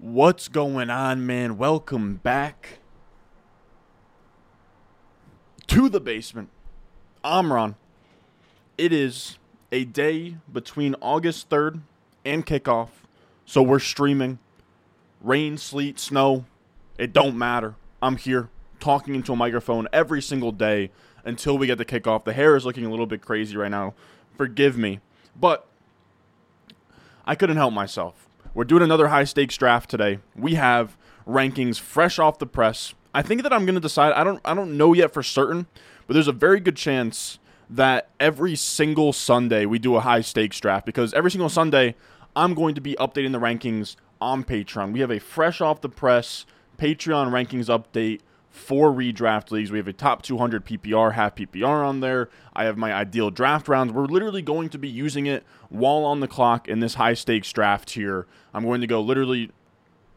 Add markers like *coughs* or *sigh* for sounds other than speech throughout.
What's going on, man? Welcome back to the basement. I'm Ron. It is a day between August 3rd and kickoff, so we're streaming. Rain, sleet, snow, it don't matter. I'm here talking into a microphone every single day until we get the kickoff. The hair is looking a little bit crazy right now. Forgive me. But I couldn't help myself. We're doing another high stakes draft today. We have rankings fresh off the press. I think that I'm going to decide. I don't. I don't know yet for certain, but there's a very good chance that every single Sunday we do a high stakes draft because every single Sunday I'm going to be updating the rankings on Patreon. We have a fresh off the press Patreon rankings update for redraft leagues. We have a top 200 PPR, half PPR on there. I have my ideal draft rounds. We're literally going to be using it while on the clock in this high stakes draft here. I'm going to go literally,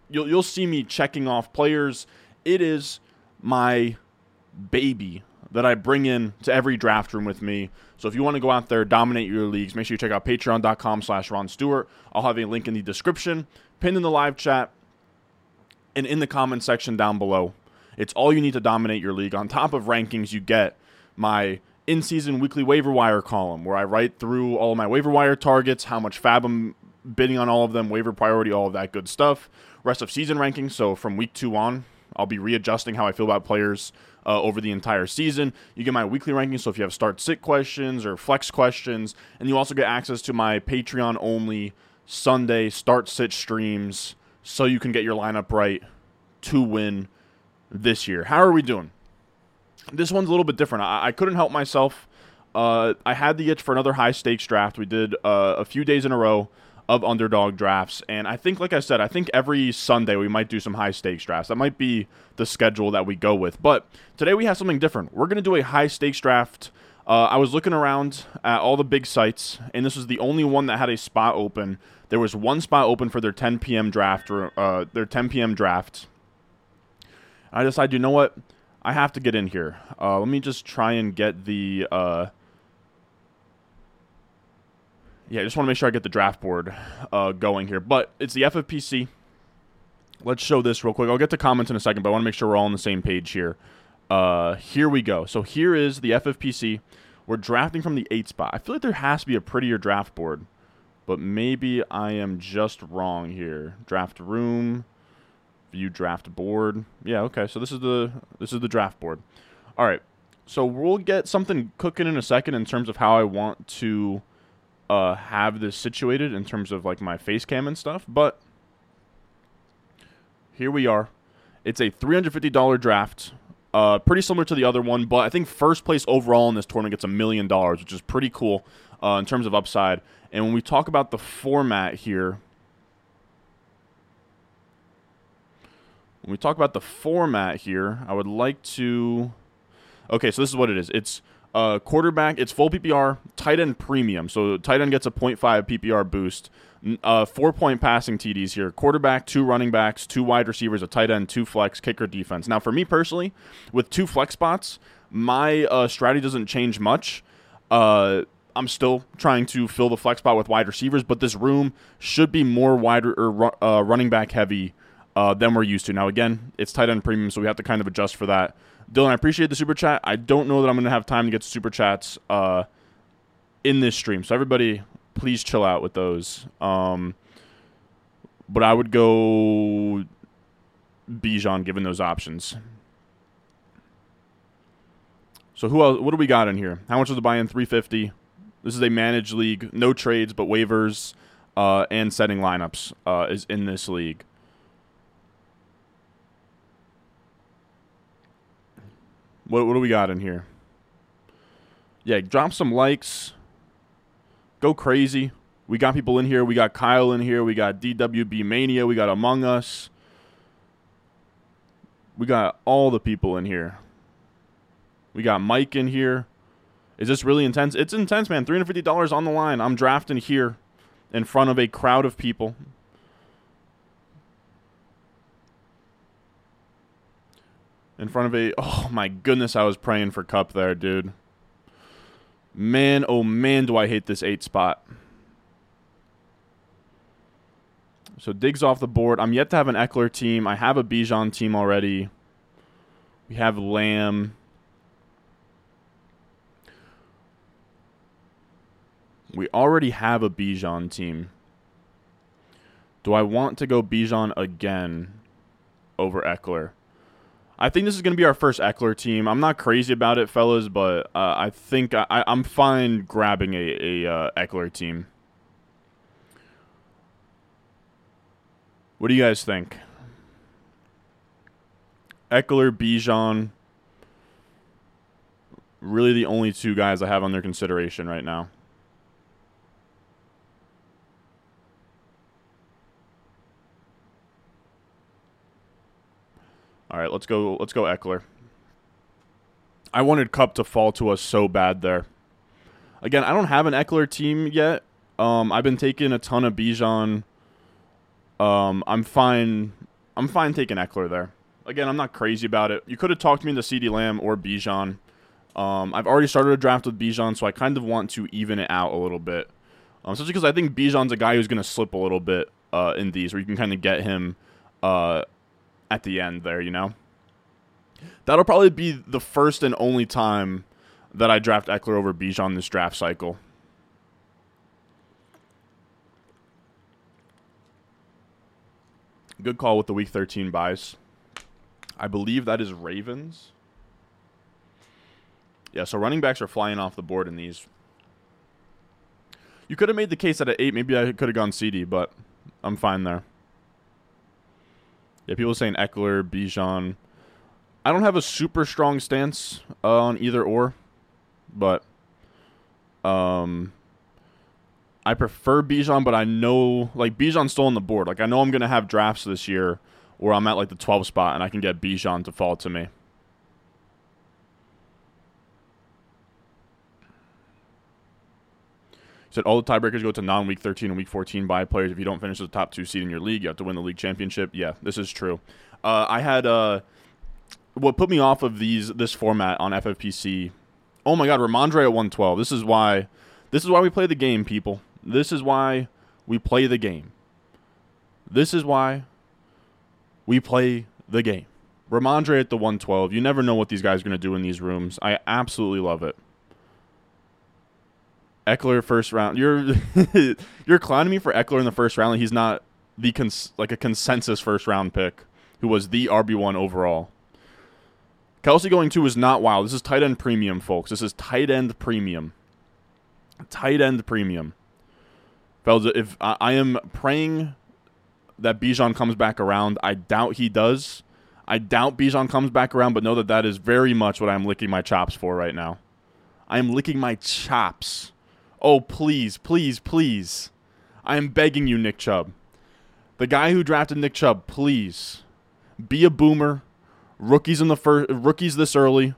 you'll, you'll see me checking off players. It is my baby that I bring in to every draft room with me. So if you want to go out there, dominate your leagues, make sure you check out patreon.com slash Ron Stewart. I'll have a link in the description, pinned in the live chat, and in the comment section down below. It's all you need to dominate your league. On top of rankings, you get my in season weekly waiver wire column where I write through all my waiver wire targets, how much FAAB I'm bidding on all of them, waiver priority, all of that good stuff. Rest of season rankings. So from week two on, I'll be readjusting how I feel about players uh, over the entire season. You get my weekly rankings. So if you have start sit questions or flex questions, and you also get access to my Patreon only Sunday start sit streams so you can get your lineup right to win this year. How are we doing? This one's a little bit different. I, I couldn't help myself. Uh, I had the itch for another high stakes draft. We did uh, a few days in a row of underdog drafts. And I think, like I said, I think every Sunday we might do some high stakes drafts. That might be the schedule that we go with. But today we have something different. We're going to do a high stakes draft. Uh, I was looking around at all the big sites, and this was the only one that had a spot open. There was one spot open for their 10 p.m. draft, or uh, their 10 p.m. draft. I decided, you know what? I have to get in here. Uh, let me just try and get the. Uh, yeah, I just want to make sure I get the draft board uh, going here. But it's the FFPC. Let's show this real quick. I'll get to comments in a second, but I want to make sure we're all on the same page here. Uh, here we go. So here is the FFPC. We're drafting from the eight spot. I feel like there has to be a prettier draft board, but maybe I am just wrong here. Draft room view draft board. Yeah, okay. So this is the this is the draft board. All right. So we'll get something cooking in a second in terms of how I want to uh, have this situated in terms of like my face cam and stuff. But here we are. It's a $350 draft. Uh, pretty similar to the other one, but I think first place overall in this tournament gets a million dollars, which is pretty cool uh, in terms of upside. And when we talk about the format here, when we talk about the format here, I would like to. Okay, so this is what it is. It's uh, quarterback. It's full PPR, tight end premium. So tight end gets a 0.5 PPR boost. Uh, four point passing TDs here. Quarterback, two running backs, two wide receivers, a tight end, two flex, kicker, defense. Now, for me personally, with two flex spots, my uh, strategy doesn't change much. Uh, I'm still trying to fill the flex spot with wide receivers, but this room should be more wide or uh, running back heavy uh, than we're used to. Now, again, it's tight end premium, so we have to kind of adjust for that. Dylan, I appreciate the super chat. I don't know that I'm going to have time to get to super chats uh, in this stream, so everybody, please chill out with those. Um, but I would go Bijan given those options. So who else? What do we got in here? How much was the buy-in? 350. This is a managed league, no trades but waivers uh, and setting lineups uh, is in this league. What, what do we got in here? Yeah, drop some likes. Go crazy. We got people in here. We got Kyle in here. We got DWB Mania. We got Among Us. We got all the people in here. We got Mike in here. Is this really intense? It's intense, man. $350 on the line. I'm drafting here in front of a crowd of people. In front of a. Oh my goodness, I was praying for Kupp there, dude. Man, oh man, do I hate this eight spot. So Diggs off the board. I'm yet to have an Ekeler team. I have a Bijan team already. We have Lamb. We already have a Bijan team. Do I want to go Bijan again over Ekeler? I think this is going to be our first Ekeler team. I'm not crazy about it, fellas, but uh, I think I, am fine grabbing a, a uh, Ekeler team. What do you guys think? Ekeler, Bijan, really the only two guys I have under consideration right now. All right, let's go. Let's go Ekeler. I wanted Kupp to fall to us so bad there. Again, I don't have an Ekeler team yet. Um, I've been taking a ton of Bijan. Um, I'm fine. I'm fine taking Ekeler there. Again, I'm not crazy about it. You could have talked me into CeeDee Lamb or Bijan. Um, I've already started a draft with Bijan, so I kind of want to even it out a little bit. Um, especially because I think Bijan's a guy who's going to slip a little bit uh, in these, where you can kind of get him uh, at the end there, you know? That'll probably be the first and only time that I draft Ekeler over Bijan this draft cycle. Good call with the week 13 byes. I believe that is Ravens. Yeah, so running backs are flying off the board in these. You could have made the case at 8, maybe I could have gone CeeDee, but I'm fine there. Yeah, people saying Ekeler, Bijan. I don't have a super strong stance uh, on either or, but um, I prefer Bijan, but I know like Bijan's still on the board. Like I know I'm gonna have drafts this year where I'm at like the 12 spot and I can get Bijan to fall to me. Said all the tiebreakers go to non-week 13 and week 14 bye players. If you don't finish the top two seed in your league, you have to win the league championship. Yeah, this is true. Uh, I had uh, what put me off of these this format on FFPC. Oh my God, Rhamondre at 112. This is why. This is why we play the game, people. This is why we play the game. This is why we play the game. Rhamondre at the 112. You never know what these guys are going to do in these rooms. I absolutely love it. Ekeler first round. You're *laughs* you're clowning me for Ekeler in the first round. He's not the cons- like a consensus first round pick who was the RB one overall. Kelce going two is not wild. This is tight end premium, folks. This is tight end premium. Tight end premium. Fellas, if I, I am praying that Bijan comes back around, I doubt he does. I doubt Bijan comes back around, but know that that is very much what I'm licking my chops for right now. I am licking my chops Oh, please, please, please. I am begging you, Nick Chubb. The guy who drafted Nick Chubb, please be a boomer. Rookies in the first rookies this early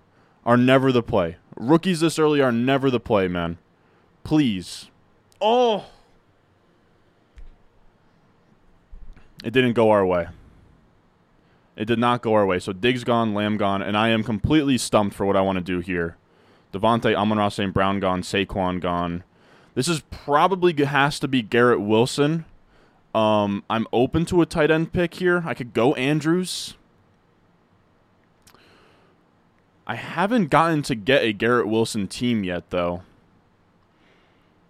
are never the play. Rookies this early are never the play, man. Please. Oh. It didn't go our way. It did not go our way. So Diggs gone, Lamb gone, and I am completely stumped for what I want to do here. Davante, Amon St. Brown gone, Saquon gone. This is probably has to be Garrett Wilson. Um, I'm open to a tight end pick here. I could go Andrews. I haven't gotten to get a Garrett Wilson team yet, though.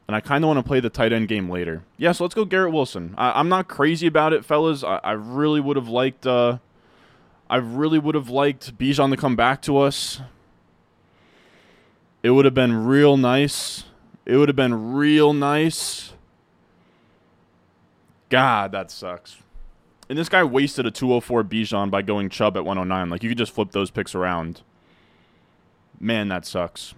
And I kind of want to play the tight end game later. Yeah, so let's go Garrett Wilson. I, am not crazy about it, fellas. I, I really would have liked. Uh, I really would have liked Bijan to come back to us. It would have been real nice. It would have been real nice. God, that sucks. And this guy wasted a 204 Bijan by going Chubb at 109. Like, you could just flip those picks around. Man, that sucks.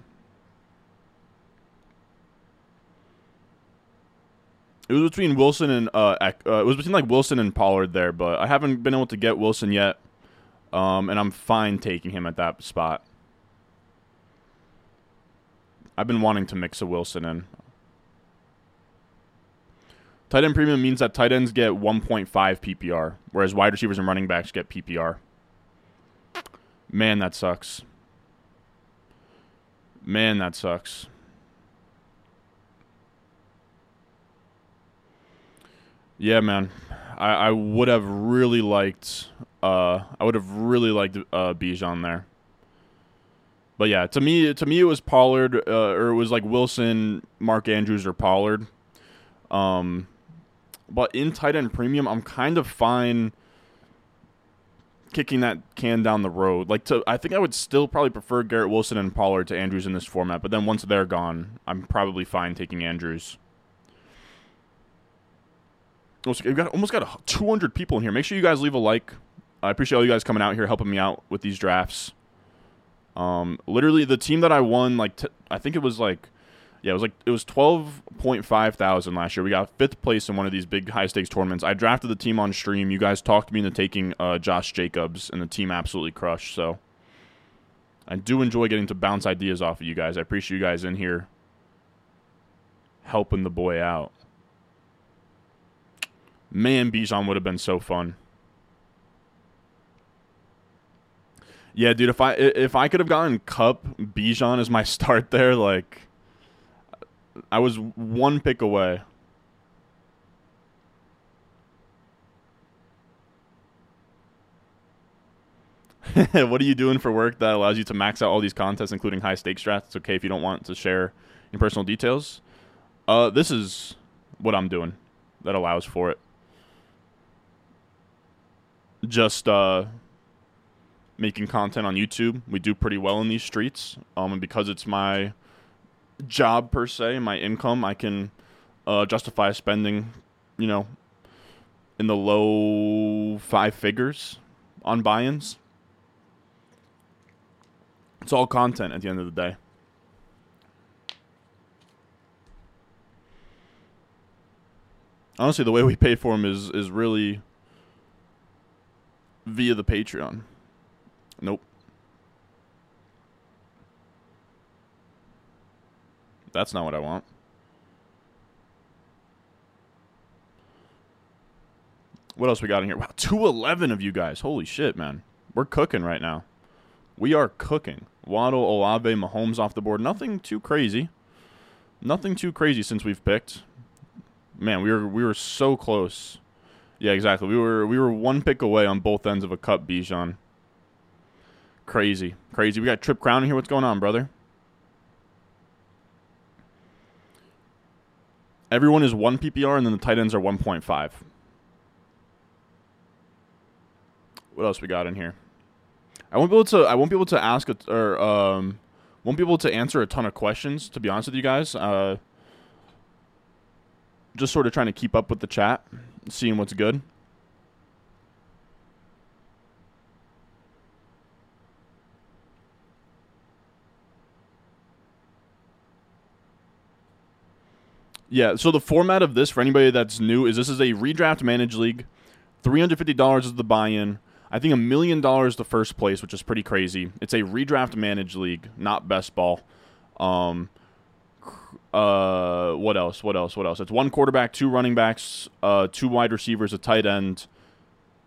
It was between Wilson and uh, uh, it was between like Wilson and Pollard there, but I haven't been able to get Wilson yet, um, and I'm fine taking him at that spot. I've been wanting to mix a Wilson in. Tight end premium means that tight ends get 1.5 PPR, whereas wide receivers and running backs get PPR. Man, that sucks. Man, that sucks. Yeah, man. I, I would have really liked. Uh, I would have really liked uh, Bijan there. But yeah, to me, to me, it was Pollard, uh, or it was like Wilson, Mark Andrews, or Pollard. Um, but in tight end premium, I'm kind of fine kicking that can down the road. Like to, I think I would still probably prefer Garrett Wilson and Pollard to Andrews in this format. But then once they're gone, I'm probably fine taking Andrews. We've got almost got 200 people in here. Make sure you guys leave a like. I appreciate all you guys coming out here helping me out with these drafts. Um, literally the team that I won, like t- I think it was like, yeah, it was like it was 12.5 thousand last year. We got fifth place in one of these big high stakes tournaments. I drafted the team on stream. You guys talked me into taking uh, Josh Jacobs, and the team absolutely crushed. So I do enjoy getting to bounce ideas off of you guys. I appreciate you guys in here helping the boy out. Man, Bijan would have been so fun. Yeah, dude. If I if I could have gotten Kupp Bijan as my *laughs* start there, like I was one pick away. *laughs* what are you doing for work that allows you to max out all these contests, including high stakes strats? It's okay if you don't want to share your personal details. Uh, this is what I'm doing that allows for it just uh, making content on YouTube. We do pretty well in these streets, um, and because it's my job per se, my income, I can uh, justify spending, you know, in the low five figures on buy-ins. It's all content at the end of the day. Honestly, the way we pay for them is is really via the Patreon. Nope. That's not what I want. What else we got in here? Wow, *laughs* 211 of you guys. Holy shit, man. We're cooking right now. We are cooking. Waddle, Olave, Mahomes off the board. Nothing too crazy. Nothing too crazy since we've picked. Man, we were we were so close. Yeah, exactly. We were we were one pick away on both ends of a Kupp Bijan. Crazy, crazy. We got Trip Crown in here. What's going on, brother? Everyone is one PPR, and then the tight ends are one point five. What else we got in here? I won't be able to. I won't be able to ask a, or um, won't be able to answer a ton of questions. To be honest with you guys, uh, just sort of trying to keep up with the chat seeing what's good. Yeah, so the format of this for anybody that's new is this is a redraft managed league. $350 is the buy-in. I think a million dollars the first place, which is pretty crazy. It's a redraft managed league, not best ball. Um, uh, what else? What else? What else? It's one quarterback, two running backs, uh, two wide receivers, a tight end,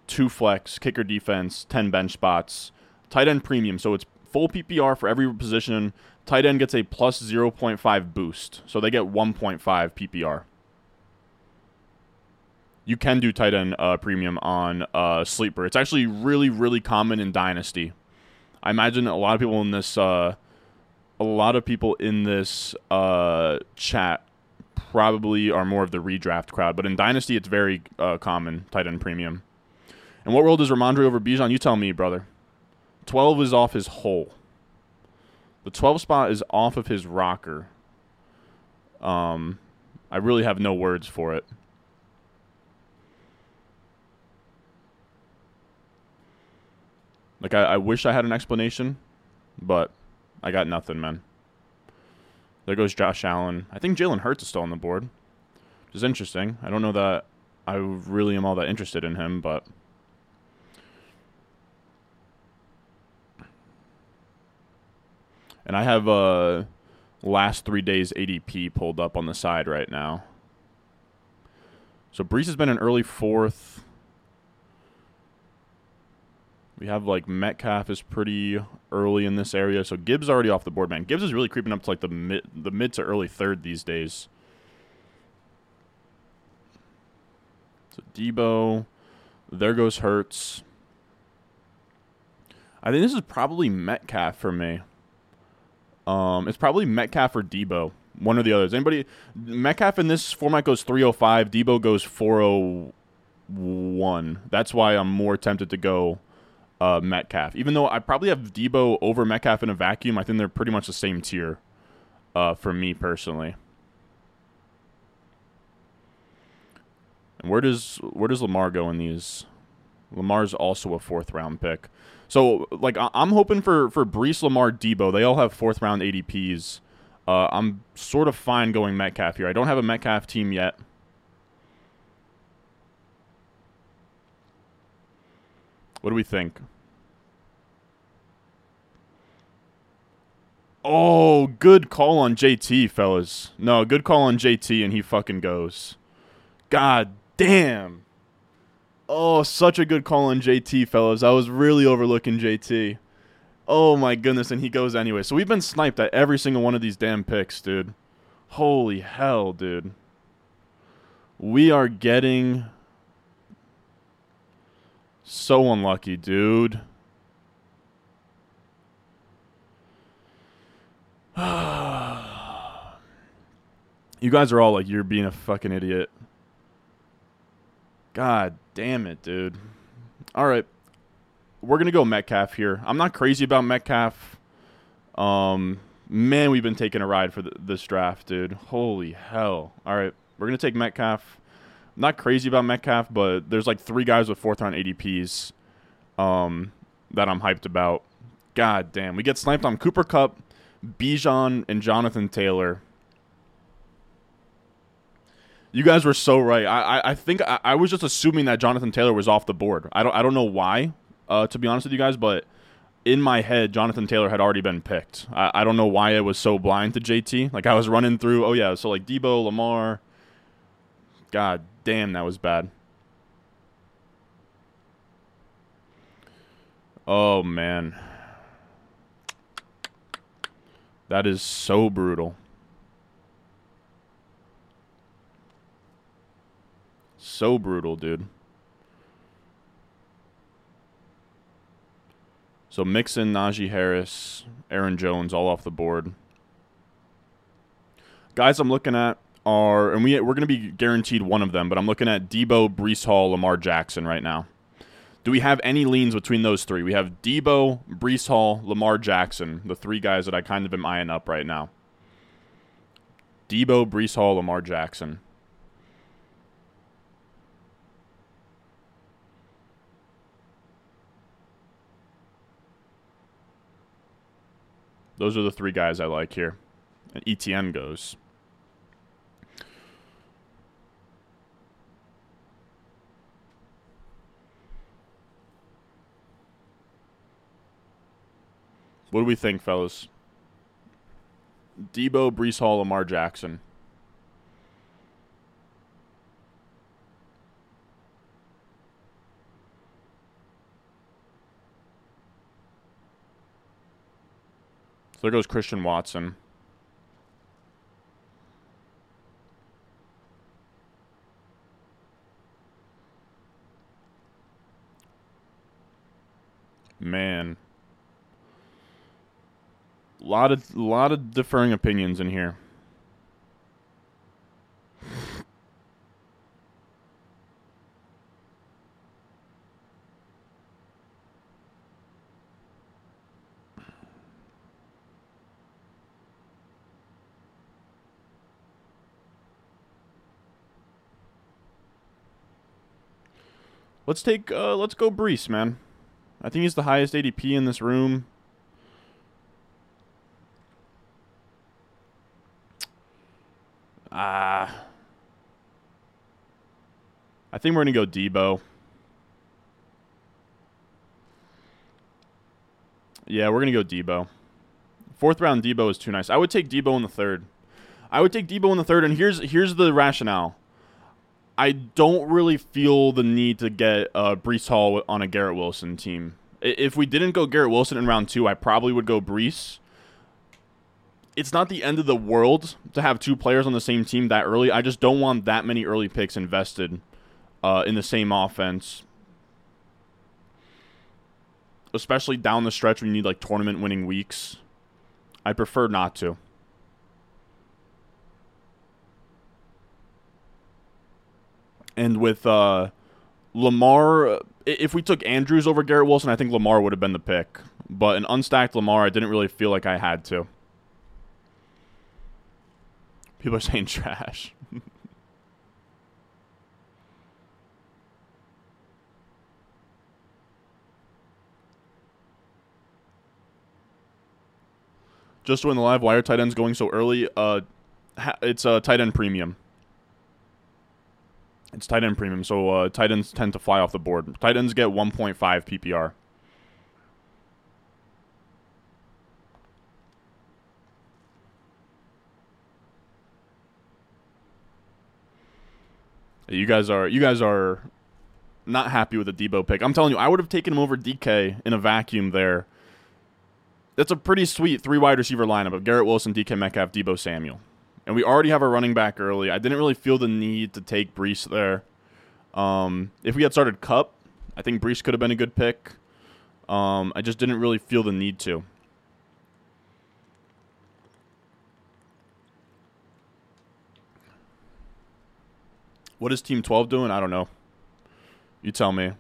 two flex, kicker defense, ten bench spots, tight end premium. So it's full PPR for every position. Tight end gets a plus 0.5 boost, so they get 1.5 PPR. You can do tight end uh, premium on uh, Sleeper. It's actually really, really common in Dynasty. I imagine a lot of people in this uh, a lot of people in this uh, chat probably are more of the redraft crowd, but in Dynasty, it's very uh, common tight end premium. And what world is Rhamondre over Bijan? You tell me, brother. 12 is off his hole. The 12 spot is off of his rocker. Um, I really have no words for it. Like, I, I wish I had an explanation, but I got nothing, man. There goes Josh Allen. I think Jalen Hurts is still on the board, which is interesting. I don't know that I really am all that interested in him, but. And I have uh, last three days ADP pulled up on the side right now. So Breece has been an early fourth. We have like Metcalf is pretty early in this area, so Gibbs already off the board, man. Gibbs is really creeping up to like the mid, the mid to early third these days. So Deebo. There goes Hurts. I think this is probably Metcalf for me. Um, it's probably Metcalf or Deebo, one or the others. Anybody? Metcalf in this format goes 305. Deebo goes 401. That's why I'm more tempted to go uh, Metcalf. Even though I probably have Deebo over Metcalf in a vacuum, I think they're pretty much the same tier uh, for me personally. And where does where does Lamar go in these? Lamar's also a fourth round pick. So like I'm hoping for for Breece, Lamar, Deebo. They all have fourth round ADPs. Uh, I'm sort of fine going Metcalf here. I don't have a Metcalf team yet. What do we think? Oh, good call on JT, fellas. No, good call on JT, and he fucking goes. God damn. Oh, such a good call on JT, fellas. I was really overlooking JT. Oh my goodness, and he goes anyway. So we've been sniped at every single one of these damn picks, dude. Holy hell, dude. We are getting so unlucky, dude. *sighs* you guys are all like, you're being a fucking idiot. God damn it, dude. All right. We're going to go Metcalf here. I'm not crazy about Metcalf. Um, man, we've been taking a ride for this draft, dude. Holy hell. All right. We're going to take Metcalf. not crazy about Metcalf, but there's like three guys with fourth round ADPs um, that I'm hyped about. God damn. We get sniped on Cooper Kupp, Bijan, and Jonathan Taylor. You guys were so right. I I, I think I, I, was just assuming that Jonathan Taylor was off the board. I don't I don't know why, uh, to be honest with you guys, but in my head, Jonathan Taylor had already been picked. I, I don't know why I was so blind to JT. Like I was running through. Oh yeah, so like Deebo, Lamar. God damn, that was bad. Oh man. That is so brutal. So brutal, dude. So Mixon, Najee Harris, Aaron Jones, all off the board. Guys, I'm looking at are, and we we're going to be guaranteed one of them, but I'm looking at Deebo, Breece Hall, Lamar Jackson right now. Do we have any leans between those three? We have Deebo, Breece Hall, Lamar Jackson, the three guys that I kind of am eyeing up right now. Deebo, Breece Hall, Lamar Jackson. Those are the three guys I like here. And ETN goes. What do we think, fellas? Deebo, Breece Hall, Lamar Jackson. So there goes Christian Watson. Man. A lot of lot of differing opinions in here. Let's take uh, let's go Breece, man. I think he's the highest ADP in this room. Ah. Uh, I think we're to go Deebo. Yeah, we're to go Deebo. Fourth round Deebo is too nice. I would take Deebo in the third. I would take Deebo in the third, and here's here's the rationale. I don't really feel the need to get uh, Breece Hall on a Garrett Wilson team. If we didn't go Garrett Wilson in round two, I probably would go Breece. It's not the end of the world to have two players on the same team that early. I just don't want that many early picks invested uh, in the same offense, especially down the stretch when you need like tournament winning weeks. I prefer not to. And with uh, Lamar, if we took Andrews over Garrett Wilson, I think Lamar would have been the pick. But an unstacked Lamar, I didn't really feel like I had to. People are *laughs* saying trash. Just when the live, wire tight ends going so early? Uh, it's a tight end premium. It's tight end premium, so uh, tight ends tend to fly off the board. Tight ends get 1.5 PPR. You guys are you guys are not happy with the Deebo pick. I'm telling you, I would have taken him over DK in a vacuum there that's a pretty sweet three wide receiver lineup of Garrett Wilson, DK Metcalf, Deebo Samuel. And we already have a running back early. I didn't really feel the need to take Breece there. Um, if we had started Kupp, I think Breece could have been a good pick. Um, I just didn't really feel the need to. What is Team 12 doing? I don't know. You tell me.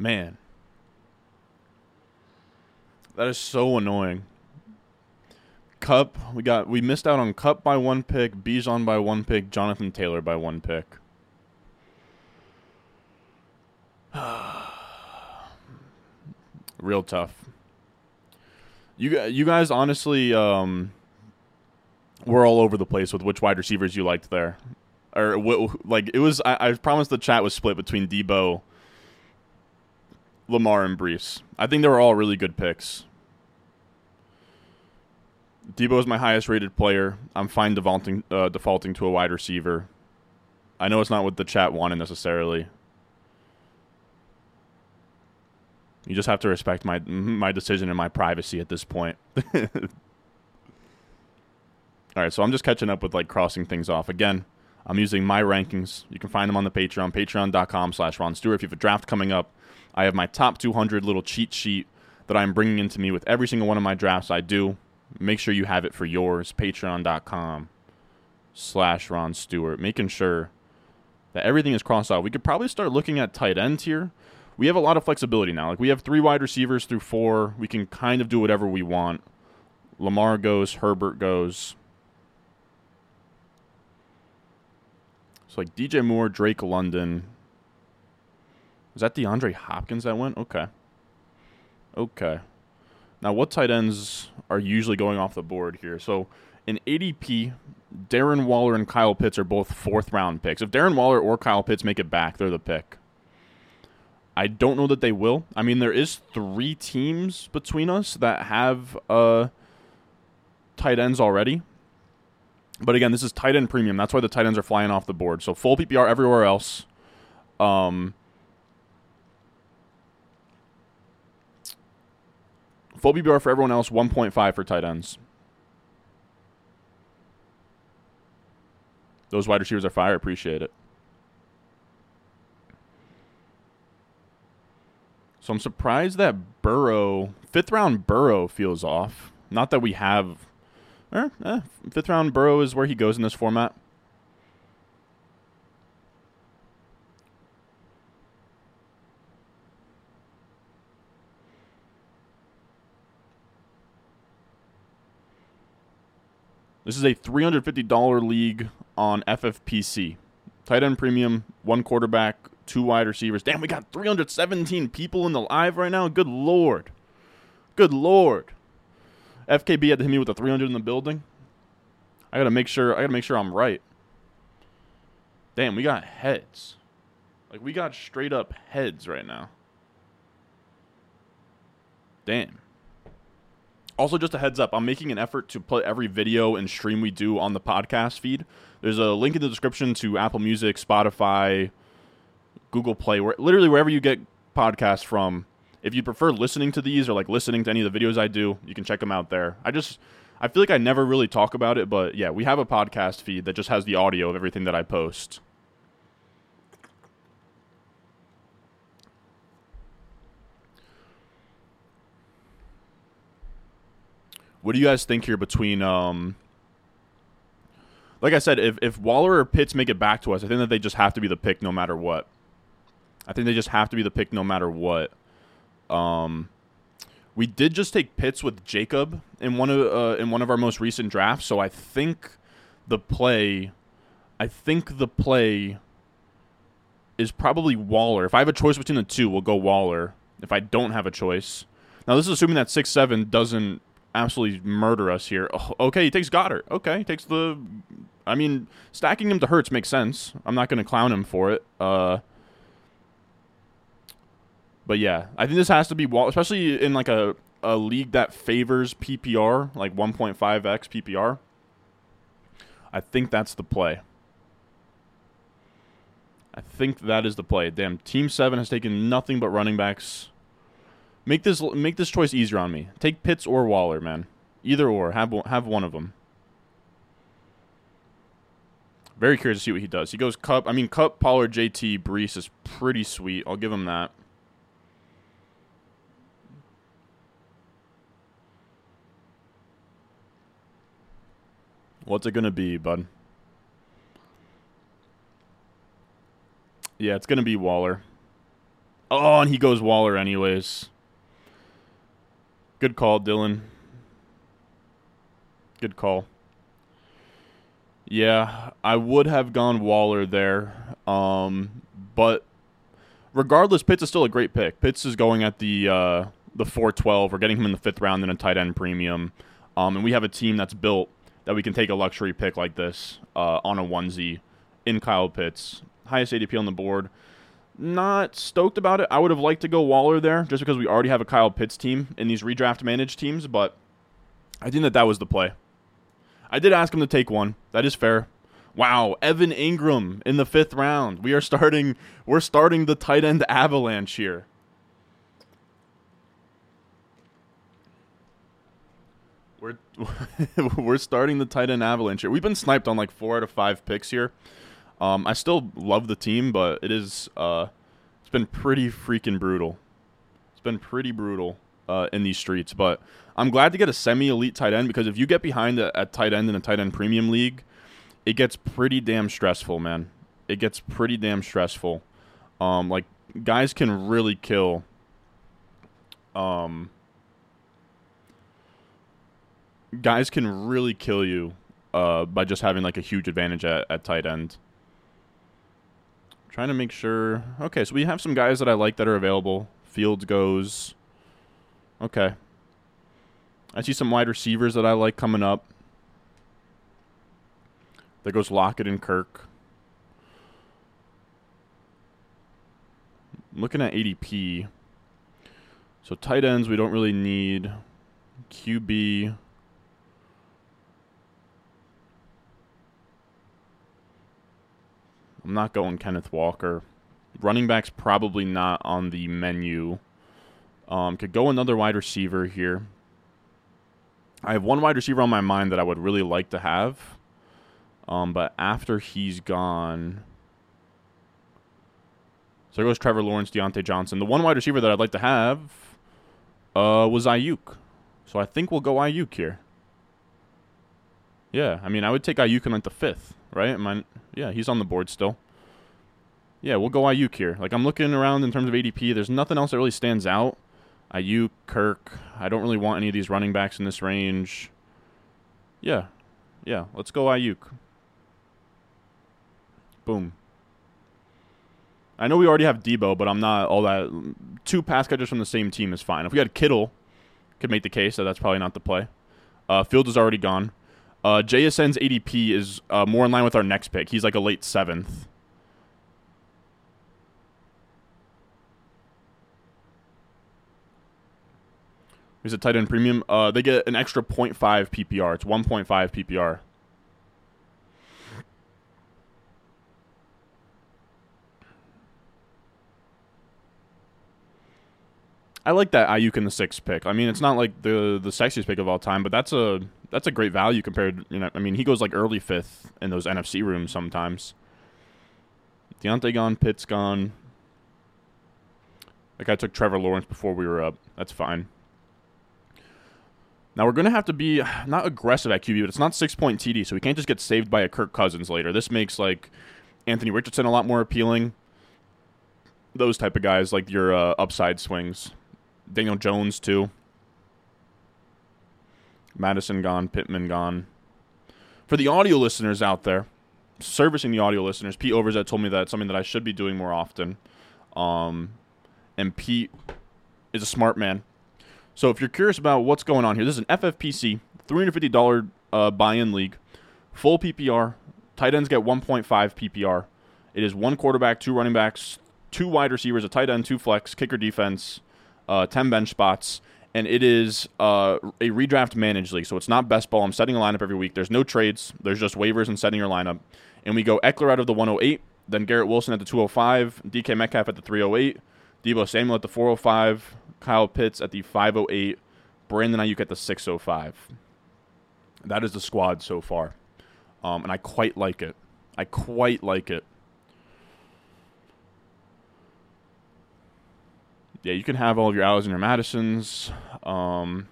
Man. That is so annoying. Kupp, we got we missed out on Kupp by one pick, Bijan by one pick, Jonathan Taylor by one pick. *sighs* Real tough. You you guys honestly um we're all over the place with which wide receivers you liked there. Or like it was I, I promised the chat was split between Deebo Lamar and Breece. I think they were all really good picks. Deebo is my highest rated player. I'm fine defaulting uh, defaulting to a wide receiver. I know it's not what the chat wanted necessarily. You just have to respect my my decision and my privacy at this point. *laughs* All right, so I'm just catching up with like crossing things off. Again, I'm using my rankings. You can find them on the Patreon, patreon.com slash Ron Stewart. If you have a draft coming up, I have my top 200 little cheat sheet that I'm bringing into me with every single one of my drafts I do. Make sure you have it for yours. Patreon.com slash Ron Stewart. Making sure that everything is crossed out. We could probably start looking at tight ends here. We have a lot of flexibility now. Like we have three wide receivers through four. We can kind of do whatever we want. Lamar goes, Herbert goes. So like DJ Moore, Drake London, is that DeAndre Hopkins that went? Okay. Okay. Now, what tight ends are usually going off the board here? So, in ADP, Darren Waller and Kyle Pitts are both fourth round picks. If Darren Waller or Kyle Pitts make it back, they're the pick. I don't know that they will. I mean, there is three teams between us that have uh, tight ends already. But again, this is tight end premium. That's why the tight ends are flying off the board. So full PPR everywhere else. Um, Full PPR for everyone else, 1.5 for tight ends. Those wide receivers are fire. Appreciate it. So I'm surprised that Burrow, fifth round Burrow feels off. Not that we have. Eh, eh, fifth round Burrow is where he goes in this format. This is a $350 league on FFPC. Tight end premium, one quarterback, two wide receivers. Damn, we got 317 people in the live right now. Good lord. Good lord. FKB had to hit me with a 300 in the building. I gotta make sure. I gotta make sure I'm right. Damn, we got heads. Like we got straight up heads right now. Damn. Also, just a heads up, I'm making an effort to put every video and stream we do on the podcast feed. There's a link in the description to Apple Music, Spotify, Google Play, where literally wherever you get podcasts from, If you prefer listening to these or like listening to any of the videos I do, you can check them out there. I just I feel like I never really talk about it, but yeah, we have a podcast feed that just has the audio of everything that I post. What do you guys think here between um like I said, if if Waller or Pitts make it back to us, I think that they just have to be the pick no matter what. I think they just have to be the pick no matter what. Um we did just take Pitts with Jacob in one of uh, in one of our most recent drafts, so I think the play I think the play is probably Waller. If I have a choice between the two, we'll go Waller. If I don't have a choice. Now this is assuming that six seven doesn't absolutely murder us here. Oh, okay, he takes Goedert. Okay, he takes the. I mean, stacking him to Hurts makes sense. I'm not going to clown him for it. Uh, but yeah, I think this has to be especially in like a a league that favors PPR, like 1.5x PPR. I think that's the play. I think that is the play. Damn, Team Seven has taken nothing but running backs Make this make this choice easier on me. Take Pitts or Waller, man. Either or. Have have one of them. Very curious to see what he does. He goes Kupp. I mean, Kupp, Pollard, JT, Breece is pretty sweet. I'll give him that. What's it to be, bud? Yeah, it's to be Waller. Oh, and he goes Waller anyways. Good call, Dylan. Good call. Yeah, I would have gone Waller there. Um, but regardless, Pitts is still a great pick. Pitts is going at the uh, the 412. We're getting him in the fifth round in a tight end premium. Um, and we have a team that's built that we can take a luxury pick like this uh, on a onesie in Kyle Pitts. Highest ADP on the board not stoked about it. I would have liked to go Waller there just because we already have a Kyle Pitts team in these redraft managed teams, but I think that that was the play. I did ask him to take one. That is fair. Wow, Evan Engram in the fifth round. We are starting. We're starting the tight end avalanche here. We're *laughs* we're starting the tight end avalanche here. We've been sniped on like four out of five picks here. Um, I still love the team, but it is uh, it's been pretty freaking brutal. It's been pretty brutal uh, in these streets, but I'm glad to get a semi-elite tight end because if you get behind a, a tight end in a tight end premium league, it gets pretty damn stressful, man. It gets pretty damn stressful. Um, like guys can really kill. Um, guys can really kill you uh, by just having like a huge advantage at, at tight end. Trying to make sure. Okay, so we have some guys that I like that are available. Fields goes. Okay. I see some wide receivers that I like coming up. There goes Lockett and Kirk. looking at ADP. So tight ends we don't really need. QB. I'm not going Kenneth Walker. Running back's probably not on the menu. Um, could go another wide receiver here. I have one wide receiver on my mind that I would really like to have. Um, but after he's gone. So goes Trevor Lawrence, Diontae Johnson. The one wide receiver that I'd like to have uh, was Aiyuk. So I think we'll go Aiyuk here. Yeah, I mean, I would take in like the fifth, right? I, yeah, he's on the board still. Yeah, we'll go Aiyuk here. Like I'm looking around in terms of ADP. There's nothing else that really stands out. Aiyuk, Kirk. I don't really want any of these running backs in this range. Yeah, yeah. Let's go Aiyuk. Boom. I know we already have Deebo, but I'm not all that. Two pass catchers from the same team is fine. If we had Kittle, could make the case that that's probably not the play. Uh, Fields is already gone. Uh, JSN's ADP is uh, more in line with our next pick. He's like a late seventh. He's a tight end premium. Uh, they get an extra 0.5 PPR. It's 1.5 PPR. I like that Aiyuk in the sixth pick. I mean, it's not like the the sexiest pick of all time, but that's a that's a great value compared. You know, I mean, he goes like early fifth in those NFC rooms sometimes. Diontae gone, Pitts gone. Like I took Trevor Lawrence before we were up. That's fine. Now we're gonna have to be not aggressive at QB, but it's not six point TD, so we can't just get saved by a Kirk Cousins later. This makes like Anthony Richardson a lot more appealing. Those type of guys, like your uh, upside swings. Daniel Jones too. Mattison gone, Pittman gone. For the audio listeners out there, servicing the audio listeners, Pete Overzet told me that it's something that I should be doing more often. Um, and Pete is a smart man. So if you're curious about what's going on here, this is an FFPC $350 uh, buy-in league, full PPR. Tight ends get 1.5 PPR. It is one quarterback, two running backs, two wide receivers, a tight end, two flex, kicker defense, uh, 10 bench spots, and it is uh, a redraft managed league. So it's not best ball. I'm setting a lineup every week. There's no trades. There's just waivers and setting your lineup. And we go Ekeler out of the 108, then Garrett Wilson at the 205, DK Metcalf at the 308, Deebo Samuel at the 405, Kyle Pitts at the 508, Brandon Aiyuk at the 605. That is the squad so far. Um, and I quite like it. I quite like it. Yeah, you can have all of your Alls and your Mattisons. Um,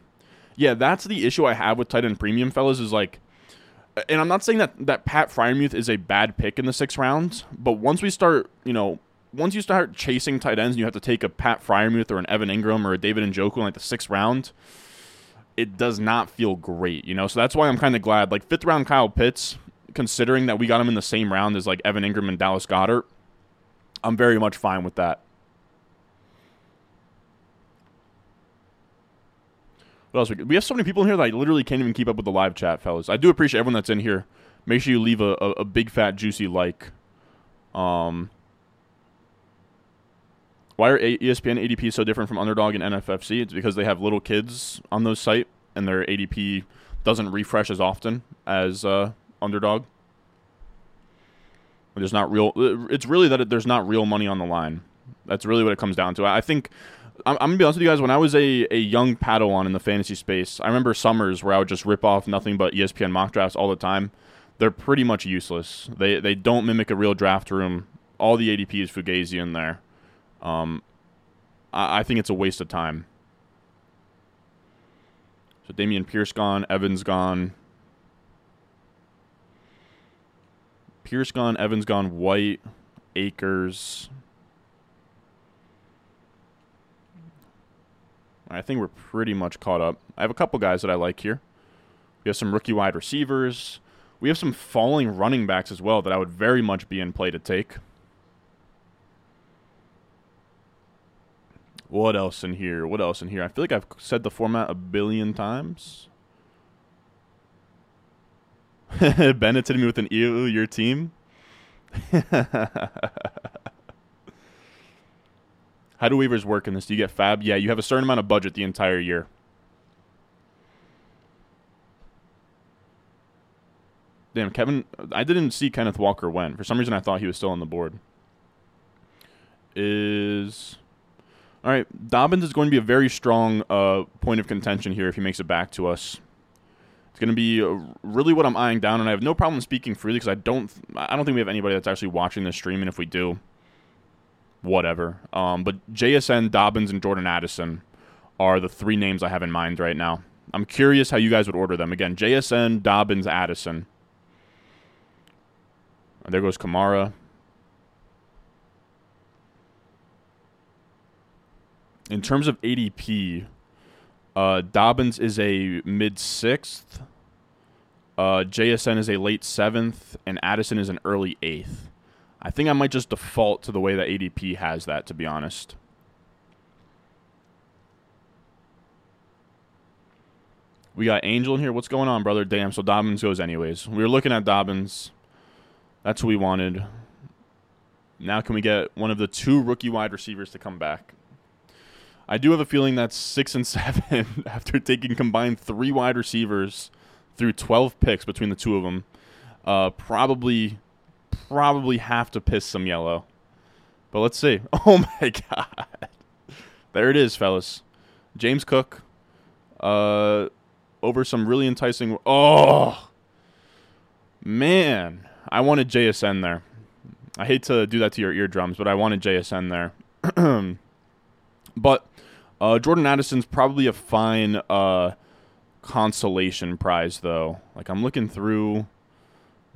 yeah, that's the issue I have with tight end premium, fellas. Is like, and I'm not saying that that Pat Freiermuth is a bad pick in the sixth round, but once we start, you know, once you start chasing tight ends, and you have to take a Pat Freiermuth or an Evan Engram or a David Njoku in like the sixth round. It does not feel great, you know. So that's why I'm kind of glad. Like fifth round Kyle Pitts, considering that we got him in the same round as like Evan Engram and Dallas Goedert, I'm very much fine with that. What else? We, we have so many people in here that I literally can't even keep up with the live chat, fellas. I do appreciate everyone that's in here. Make sure you leave a, a, a big fat juicy like. Um, why are ESPN ADP so different from Underdog and NFFC? It's because they have little kids on those site, and their ADP doesn't refresh as often as uh, Underdog. There's not real. It's really that there's not real money on the line. That's really what it comes down to. I think I'm, I'm, gonna be honest with you guys. When I was a, a young Padawan in the fantasy space, I remember summers where I would just rip off nothing but ESPN mock drafts all the time. They're pretty much useless. They they don't mimic a real draft room. All the ADP is Fugazi in there. Um, I, I think it's a waste of time. So Dameon Pierce gone, Evans gone. Pierce gone, Evans gone, White, Akers, I think we're pretty much caught up. I have a couple guys that I like here. We have some rookie wide receivers. We have some falling running backs as well that I would very much be in play to take. What else in here? What else in here? I feel like I've said the format a billion times. *laughs* Bennett hitting me with an ew, your team. *laughs* How do waivers work in this? Do you get FAAB? Yeah, you have a certain amount of budget the entire year. Damn, Kevin. I didn't see Kenneth Walker went. For some reason, I thought he was still on the board. Is. All right, Dobbins is going to be a very strong uh, point of contention here if he makes it back to us. It's going to be uh, really what I'm eyeing down, and I have no problem speaking freely because I don't. I don't think we have anybody that's actually watching this stream, and if we do, whatever. Um, but JSN, Dobbins, and Jordan Addison are the three names I have in mind right now. I'm curious how you guys would order them. Again, JSN, Dobbins, Addison. There goes Kamara. In terms of ADP, uh, Dobbins is a mid sixth. Uh, JSN is a late seventh, and Addison is an early eighth. I think I might just default to the way that ADP has that, to be honest. We got Angel in here. What's going on, brother? Damn, so Dobbins goes anyways. We were looking at Dobbins. That's who we wanted. Now can we get one of the two rookie wide receivers to come back? I do have a feeling that's six and *laughs* seven after taking combined three wide receivers through 12 picks between the two of them. Uh, probably probably have to piss some yellow. But let's see. *laughs* Oh my god. There it is, fellas. James Cook uh, over some really enticing. Oh, man. I wanted JSN there. I hate to do that to your eardrums, but I wanted JSN there. *clears throat* but uh, Jordan Addison's probably a fine uh, consolation prize, though. Like, I'm looking through.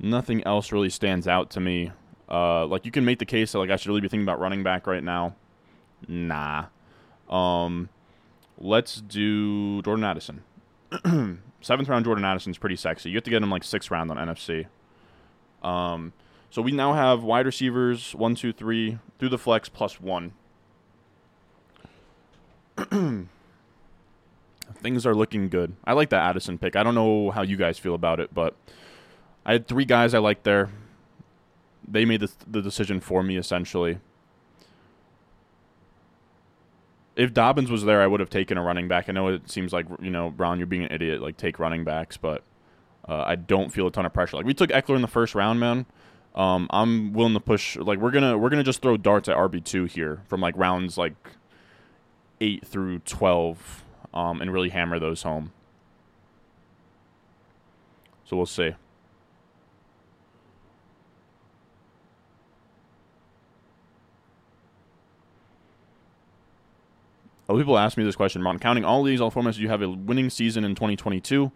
Nothing else really stands out to me. Uh, like, you can make the case that, like, I should really be thinking about running back right now. Nah. Um, let's do Jordan Addison. *clears throat* Seventh round Jordan Addison's pretty sexy. You have to get him like sixth round on NFC. Um, so we now have wide receivers one, two, three through the flex plus one. *clears throat* Things are looking good. I like that Addison pick. I don't know how you guys feel about it, but I had three guys I liked there. They made the, the decision for me essentially. if Dobbins was there, I would have taken a running back. I know it seems like you know, Brown, you're being an idiot. Like take running backs, but uh, I don't feel a ton of pressure. Like we took Ekeler in the first round, man. Um, I'm willing to push. Like we're gonna we're gonna just throw darts at RB two here from like rounds like eight through twelve, um, and really hammer those home. So we'll see. A lot of people ask me this question, Ron. Counting all these, all formats, you have a winning season in 2022.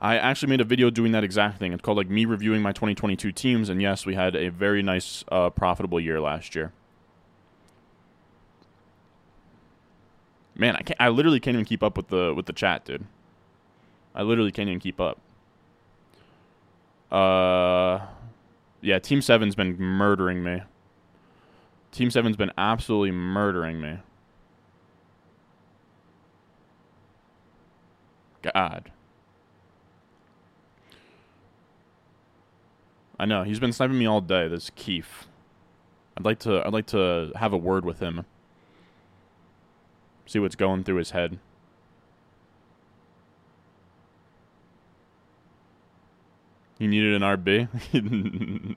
I actually made a video doing that exact thing. It's called like me reviewing my 2022 teams, and yes, we had a very nice, uh, profitable year last year. Man, I can't. I literally can't even keep up with the with the chat, dude. I literally can't even keep up. Uh, yeah, Team Seven's been murdering me. Team Seven's been absolutely murdering me. God. I know he's been sniping me all day. This Keith. I'd like to. I'd like to have a word with him. See what's going through his head. He needed an RB. *laughs*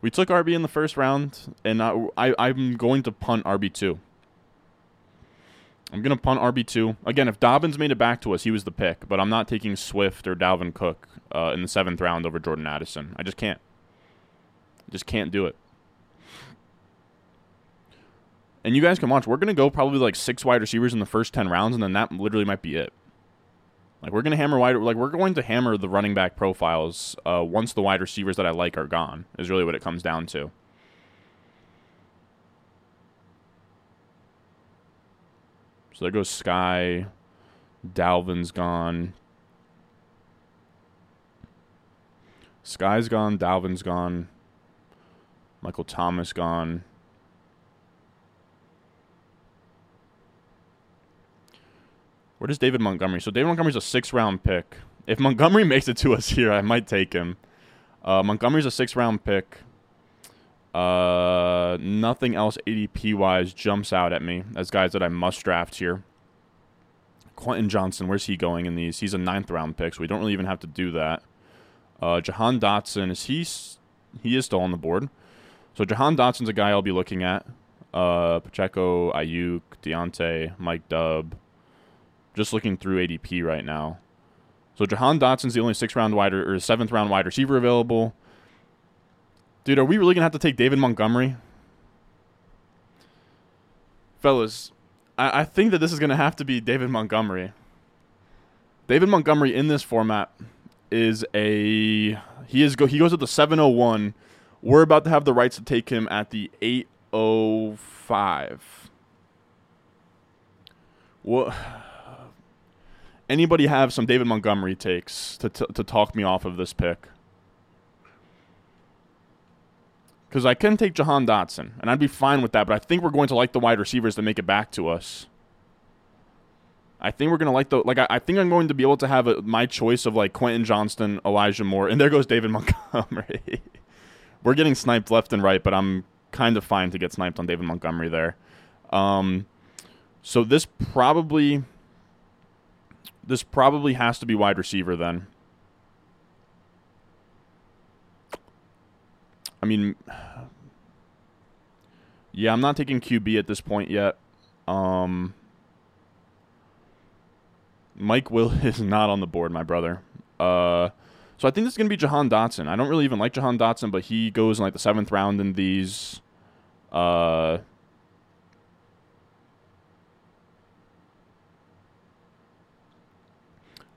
we took RB in the first round, and I, I I'm going to punt RB two. I'm going to punt RB2. Again, if Dobbins made it back to us, he was the pick, but I'm not taking Swift or Dalvin Cook uh, in the seventh round over Jordan Addison. I just can't. I just can't do it. And you guys can watch. We're going to go probably like six wide receivers in the first 10 rounds, and then that literally might be it. Like, we're going to hammer wide. Like, we're going to hammer the running back profiles uh, once the wide receivers that I like are gone, is really what it comes down to. So there goes Sky. Dalvin's gone. Sky's gone. Dalvin's gone. Michael Thomas gone. Where does David Montgomery? So David Montgomery's a six round pick. If Montgomery *laughs* makes it to us here, I might take him. Uh, Montgomery's a six round pick. Uh, nothing else ADP wise jumps out at me as guys that I must draft here. Quentin Johnston, where's he going in these? He's a ninth round pick, so we don't really even have to do that. Uh, Jahan Dotson is he? He is still on the board. So Jahan Dotson's a guy I'll be looking at. Uh, Pacheco, Aiyuk, Diontae, Mike Dub. Just looking through ADP right now. So Jahan Dotson's the only sixth round wide or seventh round wide receiver available. Dude, are we really gonna have to take David Montgomery? Fellas, I, I think that this is gonna have to be David Montgomery. David Montgomery in this format is a he is go he goes at the 701. We're about to have the rights to take him at the 805. What *sighs* anybody have some David Montgomery takes to t- to talk me off of this pick? Because I can take Jahan Dotson, and I'd be fine with that, but I think we're going to like the wide receivers that make it back to us. I think we're gonna like the like. I, I think I'm going to be able to have a, my choice of like Quentin Johnston, Elijah Moore, and there goes David *laughs* Montgomery. we're getting sniped left and right, but I'm kind of fine to get sniped on David Montgomery there. Um, so this probably this probably has to be wide receiver then. I mean, Yeah, I'm not taking QB at this point yet. Um, Mike Will *laughs* is not on the board, my brother. Uh, so I think this is gonna be Jahan Dotson. I don't really even like Jahan Dotson, but he goes in like the seventh round in these. Uh,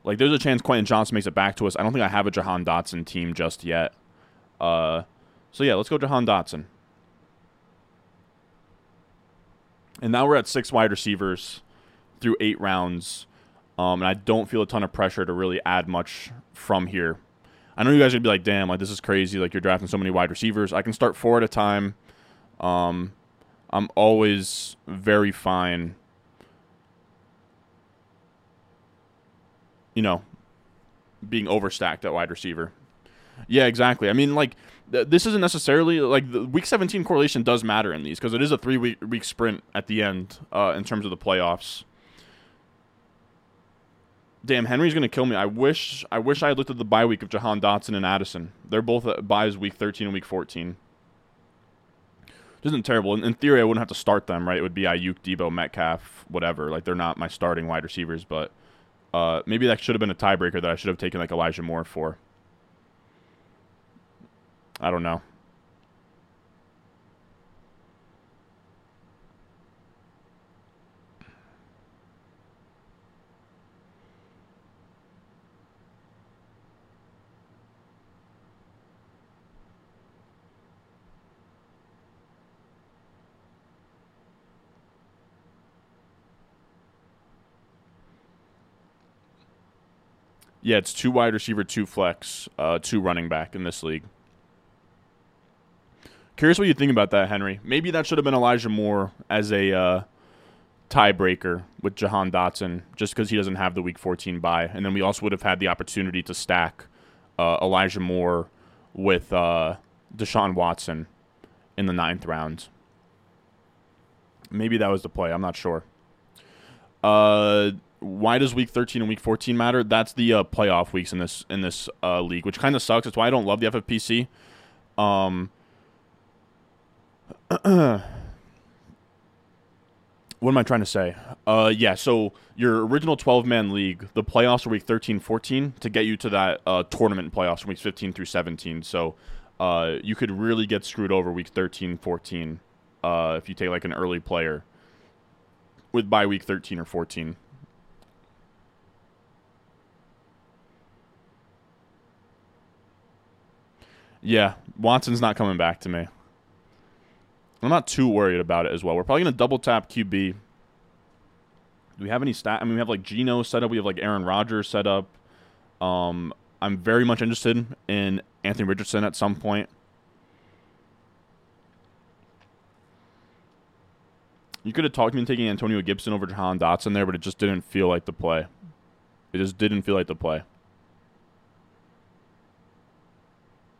like there's a chance Quentin Johnston makes it back to us. I don't think I have a Jahan Dotson team just yet. Uh, so yeah, let's go Jahan Dotson. And now we're at six wide receivers through eight rounds. Um, and I don't feel a ton of pressure to really add much from here. I know you guys are gonna be like, "Damn, like this is crazy! Like you're drafting so many wide receivers." I can start four at a time. Um, I'm always very fine. You know, being overstacked at wide receiver. Yeah, exactly. I mean, like this isn't necessarily like the week 17 correlation does matter in these because it is a three week week sprint at the end uh, in terms of the playoffs. Damn, Henry's gonna kill me. I wish I wish I had looked at the bye week of Jahan Dotson and Addison. They're both at byes week 13 and week 14. This isn't terrible. In, in theory, I wouldn't have to start them, right? It would be Aiyuk, Deebo, Metcalf, whatever. Like they're not my starting wide receivers, but uh, maybe that should have been a tiebreaker that I should have taken like Elijah Moore for. I don't know. Yeah, it's two wide receiver, two flex, uh, two running back in this league. Curious what you think about that, Henry. Maybe that should have been Elijah Moore as a uh, tiebreaker with Jahan Dotson, just because he doesn't have the Week 14 bye, and then we also would have had the opportunity to stack uh, Elijah Moore with uh, Deshaun Watson in the ninth round. Maybe that was the play. I'm not sure. Uh, why does week 13 and week 14 matter? That's the uh, playoff weeks in this in this uh, league, which kind of sucks. That's why I don't love the FFPC. Um, what am I trying to say? Uh, yeah, so your original 12 man league, the playoffs are week 13, 14 to get you to that uh, tournament playoffs weeks 15 through 17. So uh, you could really get screwed over week 13, 14 uh, if you take like an early player with bye week 13 or 14. Yeah, Watson's not coming back to me. I'm not too worried about it as well. We're probably going to double tap QB. Do we have any stat? I mean, we have like Geno set up. We have like Aaron Rodgers set up. Um, I'm very much interested in Anthony Richardson at some point. You could have talked me into taking Antonio Gibson over Jahan Dotson there, but it just didn't feel like the play. It just didn't feel like the play.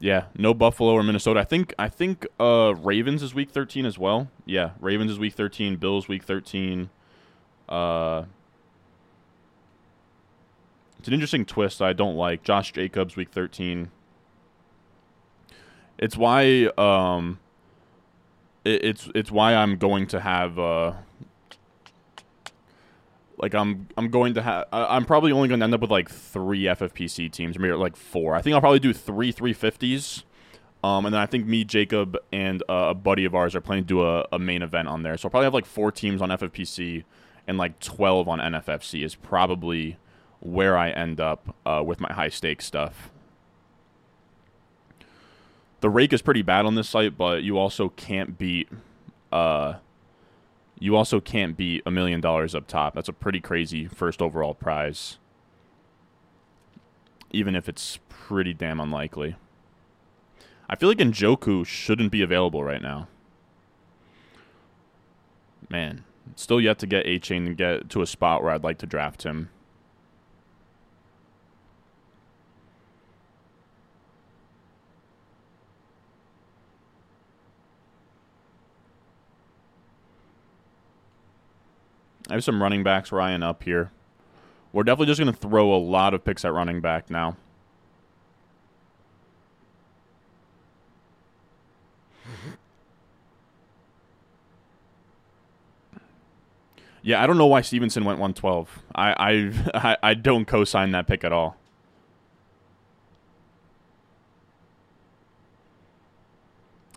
Yeah, no Buffalo or Minnesota. I think I think uh, Ravens is week 13 as well. Yeah, Ravens is week 13, Bills week 13. Uh, it's an interesting twist I don't like. Josh Jacobs week 13. It's why um it, it's it's why I'm going to have uh like I'm I'm going to have I'm probably only going to end up with like three FFPC teams, maybe like four. I think I'll probably do three 350s. Um, and then I think me, Jacob, and uh, a buddy of ours are planning to do a, a main event on there. So I'll probably have like four teams on FFPC and like 12 on NFFC is probably where I end up uh, with my high stakes stuff. The rake is pretty bad on this site, but you also can't beat uh, you also can't beat a million dollars up top. That's a pretty crazy first overall prize. Even if it's pretty damn unlikely. I feel like Njoku shouldn't be available right now. Man, still yet to get Achane and get to a spot where I'd like to draft him. I have some running backs Ryan up here. We're definitely just going to throw a lot of picks at running back now. Yeah, I don't know why Stevenson went 112. I *laughs* I I don't co-sign that pick at all.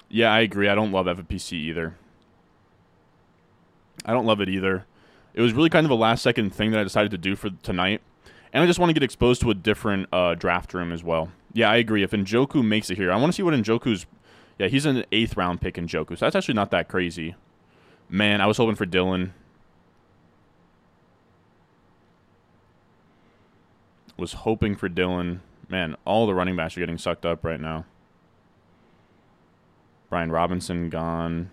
Yeah, I agree. I don't love FPC either. I don't love it either. It was really kind of a last second thing that I decided to do for tonight. And I just want to get exposed to a different uh, draft room as well. Yeah, I agree. If Njoku makes it here, I want to see what Njoku's. Yeah, he's an eighth round pick Njoku, so that's actually not that crazy. Man, I was hoping for Dylan. Was hoping for Dylan. Man, all the running backs are getting sucked up right now. Brian Robinson gone.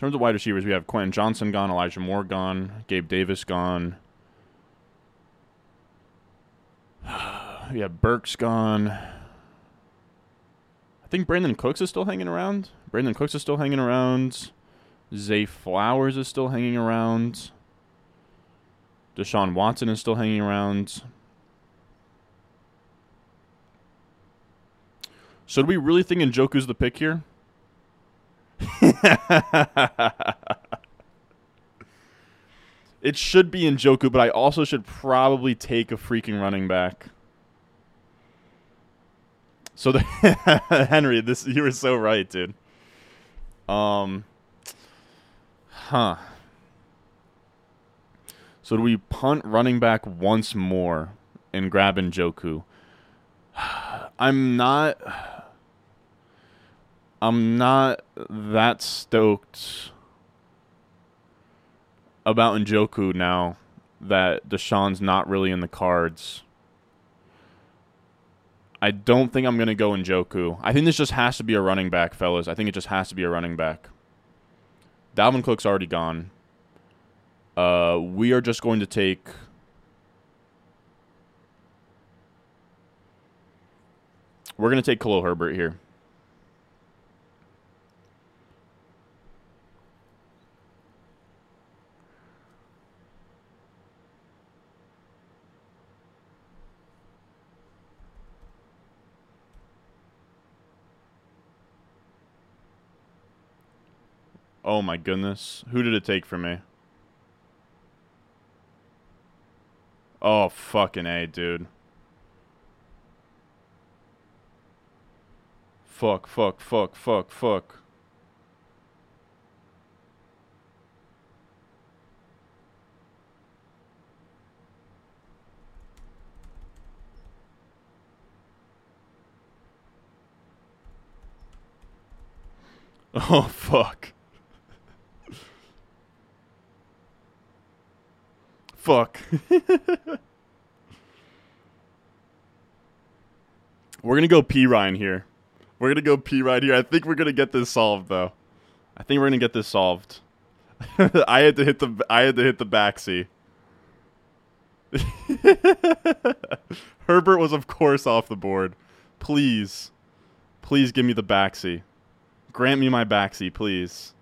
In terms of wide receivers, we have Quentin Johnston gone, Elijah Moore gone, Gabe Davis gone. *sighs* we have Burks gone. I think Brandon Cooks is still hanging around. Brandon Cooks is still hanging around. Zay Flowers is still hanging around. Deshaun Watson is still hanging around. So do we really think Njoku's the pick here? *laughs* it should be Njoku, but I also should probably take a freaking running back. So the *laughs* Henry, this you were so right, dude. Um huh. So do we punt running back once more and grab Njoku? *sighs* I'm not I'm not that stoked about Njoku now that Deshaun's not really in the cards. I don't think I'm going to go Njoku. I think this just has to be a running back, fellas. I think it just has to be a running back. Dalvin Cook's already gone. Uh, we are just going to take. We're going to take Khalil Herbert here. Oh my goodness. Who did it take from me? Oh, fucking A, dude. Fuck, fuck, fuck, fuck, fuck. *laughs* Oh, fuck. Fuck. *laughs* we're gonna go Perine here. We're gonna go Perine here. I think we're gonna get this solved though. I think we're gonna get this solved. *laughs* I had to hit the I had to hit the backseat. *laughs* Herbert was of course off the board. Please. Please give me the backseat. Grant me my backseat, please.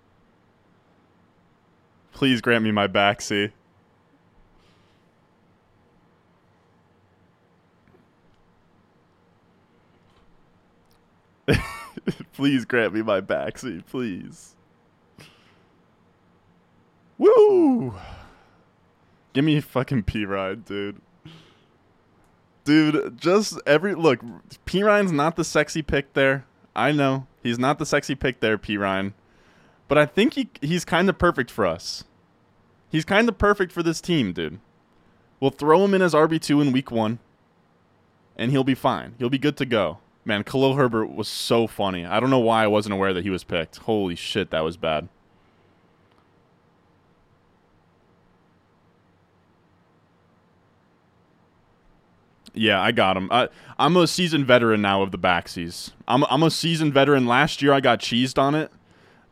Please grant me my backseat. *laughs* please grant me my backseat, please. Woo! Give me fucking Perine, dude. Dude, just every look, Perine's not the sexy pick there. I know. He's not the sexy pick there, Perine. But I think he he's kind of perfect for us. He's kind of perfect for this team, dude. We'll throw him in as RB2 in week 1 and he'll be fine. He'll be good to go. Man, Khalil Herbert was so funny. I don't know why I wasn't aware that he was picked. Holy shit, that was bad. Yeah, I got him. I, I'm a seasoned veteran now of the backsies. I'm, I'm a seasoned veteran. Last year I got cheesed on it.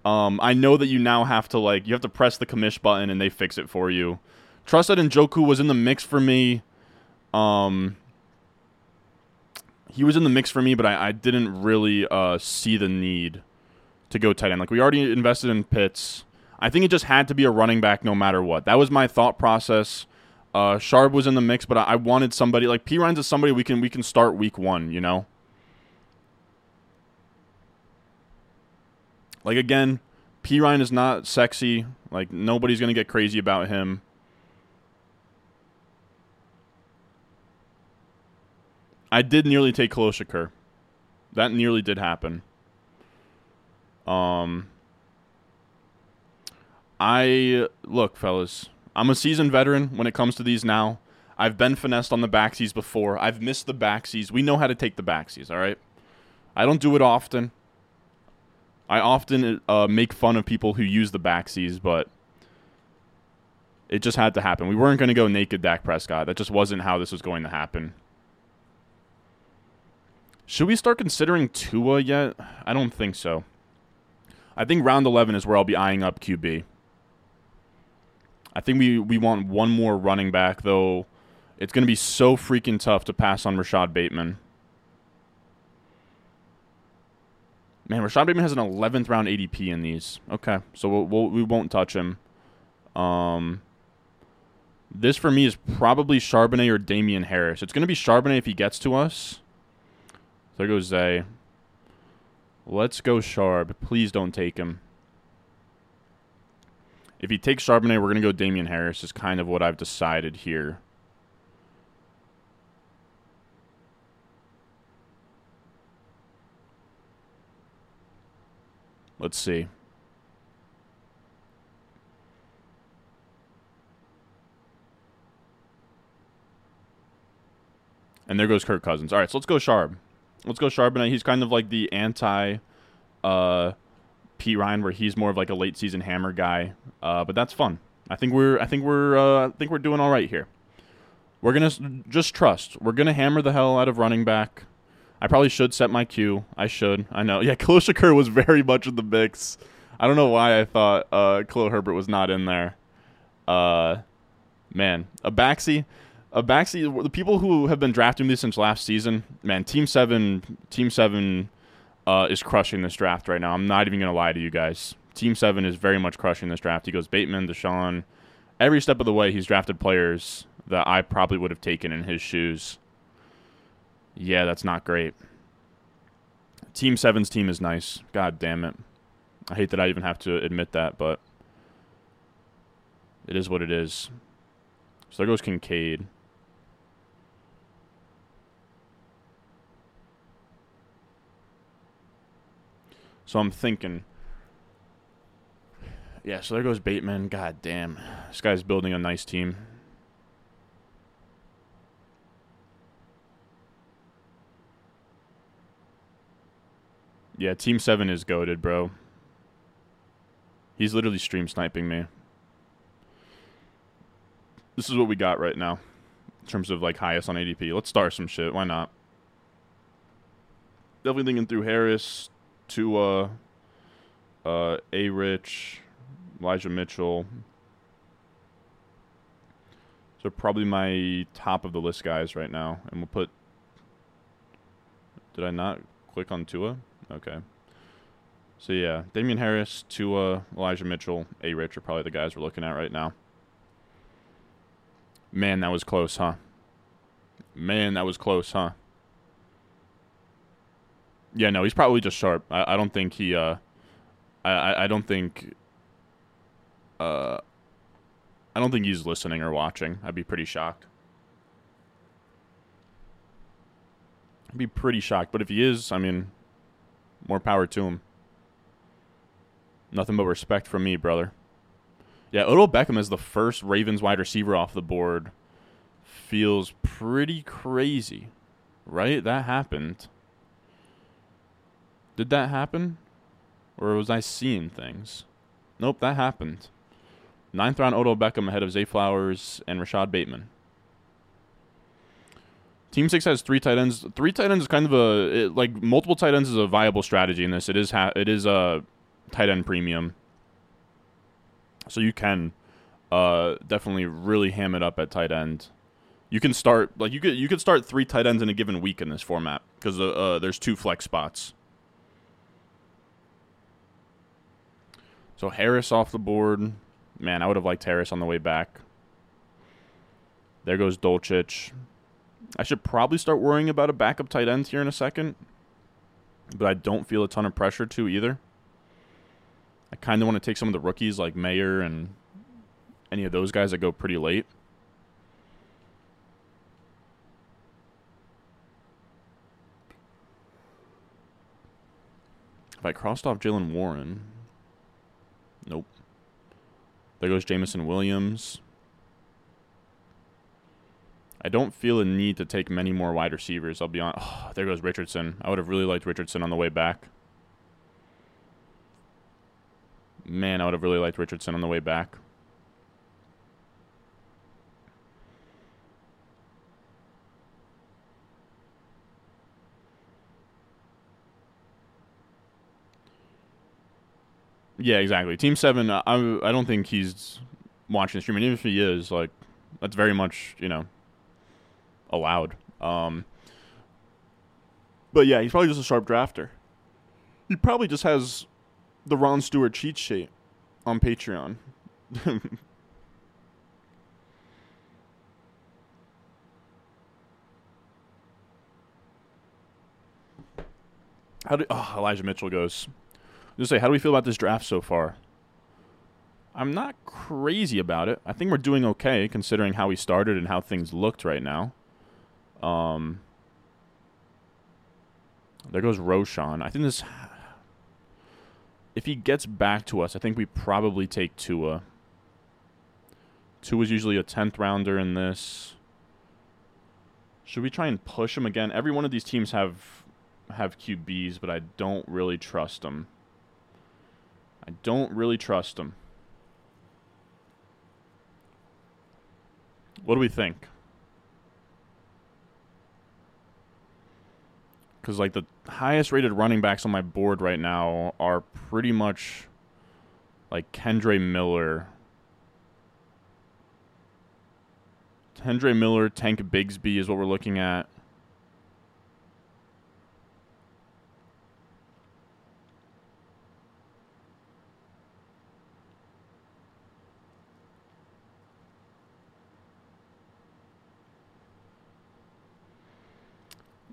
Um, I know that you now have to like you have to press the commish button and they fix it for you. Trust that Njoku was in the mix for me. Um, he was in the mix for me, but I, I didn't really uh, see the need to go tight end. Like we already invested in Pitts. I think it just had to be a running back no matter what. That was my thought process. Uh, Sharp was in the mix, but I, I wanted somebody like Perine's is somebody we can we can start week one. You know, like again, P Ryan is not sexy. Like nobody's gonna get crazy about him. I did nearly take Khalil Shakir. That nearly did happen. Um, I look, fellas. I'm a seasoned veteran when it comes to these now. I've been finessed on the backsies before. I've missed the backsies. We know how to take the backsies, all right? I don't do it often. I often uh, make fun of people who use the backsies, but it just had to happen. We weren't going to go naked Dak Prescott. That just wasn't how this was going to happen. Should we start considering Tua yet? I don't think so. I think round 11 is where I'll be eyeing up QB. I think we, we want one more running back, though it's going to be so freaking tough to pass on Rashad Bateman. Man, Rashad Bateman has an 11th round ADP in these. Okay, so we'll, we'll, we will not touch him. Um, this for me is probably Charbonnet or Damien Harris. It's going to be Charbonnet if he gets to us. There goes Zay. Let's go Sharb. Please don't take him. If he takes Charbonnet, we're going to go Damien Harris, is kind of what I've decided here. Let's see. And there goes Kirk Cousins. All right, so let's go Sharb. Let's go Charbonnet. He's kind of like the anti uh, Perine, where he's more of like a late season hammer guy. Uh, but that's fun. I think we're I think we're uh, I think we're doing all right here. We're gonna just trust. We're gonna hammer the hell out of running back. I probably should set my cue. I should. I know. *laughs* Yeah, Khalil Shakir was very much in the mix. I don't know why I thought uh, Khalil Herbert was not in there. Uh, man, a backseat a backseat. The people who have been drafting this since last season, man, Team Seven, Team Seven, uh, is crushing this draft right now. I'm not even gonna lie to you guys. Team Seven is very much crushing this draft. He goes Bateman, Deshaun, every step of the way. He's drafted players that I probably would have taken in his shoes. Yeah, that's not great. Team Seven's team is nice. God damn it. I hate that I even have to admit that, but it is what it is. So there goes Kincaid. So I'm thinking. Yeah, so there goes Bateman. God damn. This guy's building a nice team. Yeah, Team 7 is goaded, bro. He's literally stream sniping me. This is what we got right now. In terms of like highest on ADP. Let's start some shit. Why not? Definitely thinking through Harris, Tua, uh, A. Rich, Elijah Mitchell. So probably my top of the list guys right now, and we'll put. Did I not click on Tua? Okay. So yeah, Damien Harris, Tua, Elijah Mitchell, A. Rich are probably the guys we're looking at right now. Man, that was close, huh? Man, that was close, huh? Yeah, no, he's probably just sharp. I, I don't think he. Uh, I I don't think. Uh, I don't think he's listening or watching. I'd be pretty shocked. I'd be pretty shocked, but if he is, I mean, more power to him. Nothing but respect from me, brother. Yeah, Odell Beckham is the first Ravens wide receiver off the board. Feels pretty crazy, right? That happened. Did that happen? Or was I seeing things? Nope, that happened. Ninth round Odell Beckham ahead of Zay Flowers and Rashad Bateman. Team six has three tight ends. Three tight ends is kind of a it, like multiple tight ends is a viable strategy in this. It is ha- it is a tight end premium, so you can uh, definitely really ham it up at tight end. You can start like you could you could start three tight ends in a given week in this format because uh, uh, there's two flex spots. So Harris off the board. Man, I would have liked Harris on the way back. There goes Dulcich. I should probably start worrying about a backup tight end here in a second, but I don't feel a ton of pressure to either. I kind of want to take some of the rookies like Mayer and any of those guys that go pretty late. If I crossed off Jaylen Warren, nope. There goes Jameson Williams. I don't feel a need to take many more wide receivers. I'll be on. Oh, *sighs* there goes Richardson. I would have really liked Richardson on the way back. Man, I would have really liked Richardson on the way back. Yeah, exactly. Team Seven. I I don't think he's watching the stream, and even if he is, like, that's very much you know allowed. Um, but yeah, he's probably just a sharp drafter. He probably just has the Ron Stewart cheat sheet on Patreon. *laughs* How do oh, Elijah Mitchell goes? Just say, how do we feel about this draft so far? I'm not crazy about it. I think we're doing okay considering how we started and how things looked right now. Um, there goes Roshan. I think this. If he gets back to us, I think we probably take Tua. Tua is usually a tenth rounder in this. Should we try and push him again? Every one of these teams have have QBs, but I don't really trust them. I don't really trust them. What do we think? because like the highest rated running backs on my board right now are pretty much like Kendre Miller. Kendre Miller, Tank Bigsby is what we're looking at.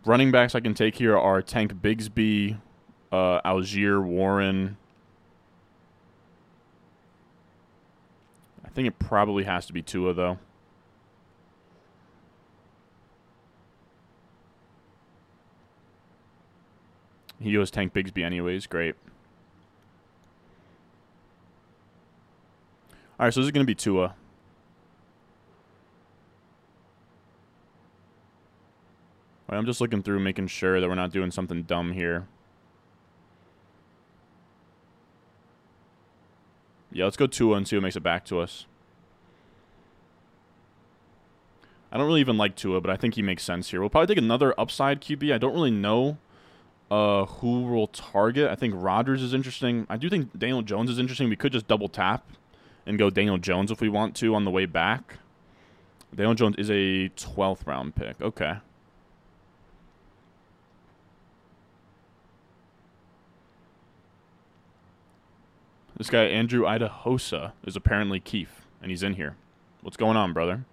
Running backs I can take here are Tank Bigsby, uh, Allgeier, Warren. I think it probably has to be Tua, though. He goes Tank Bigsby anyways. Great. All right, so this is going to be Tua. I'm just looking through, making sure that we're not doing something dumb here. Yeah, let's go Tua and see what makes it back to us. I don't really even like Tua, but I think he makes sense here. We'll probably take another upside QB. I don't really know uh, who we'll target. I think Rodgers is interesting. I do think Daniel Jones is interesting. We could just double tap and go Daniel Jones if we want to on the way back. Daniel Jones is a 12th round pick. Okay. This guy, Andrew Idahosa, is apparently Keith, and he's in here. What's going on, brother?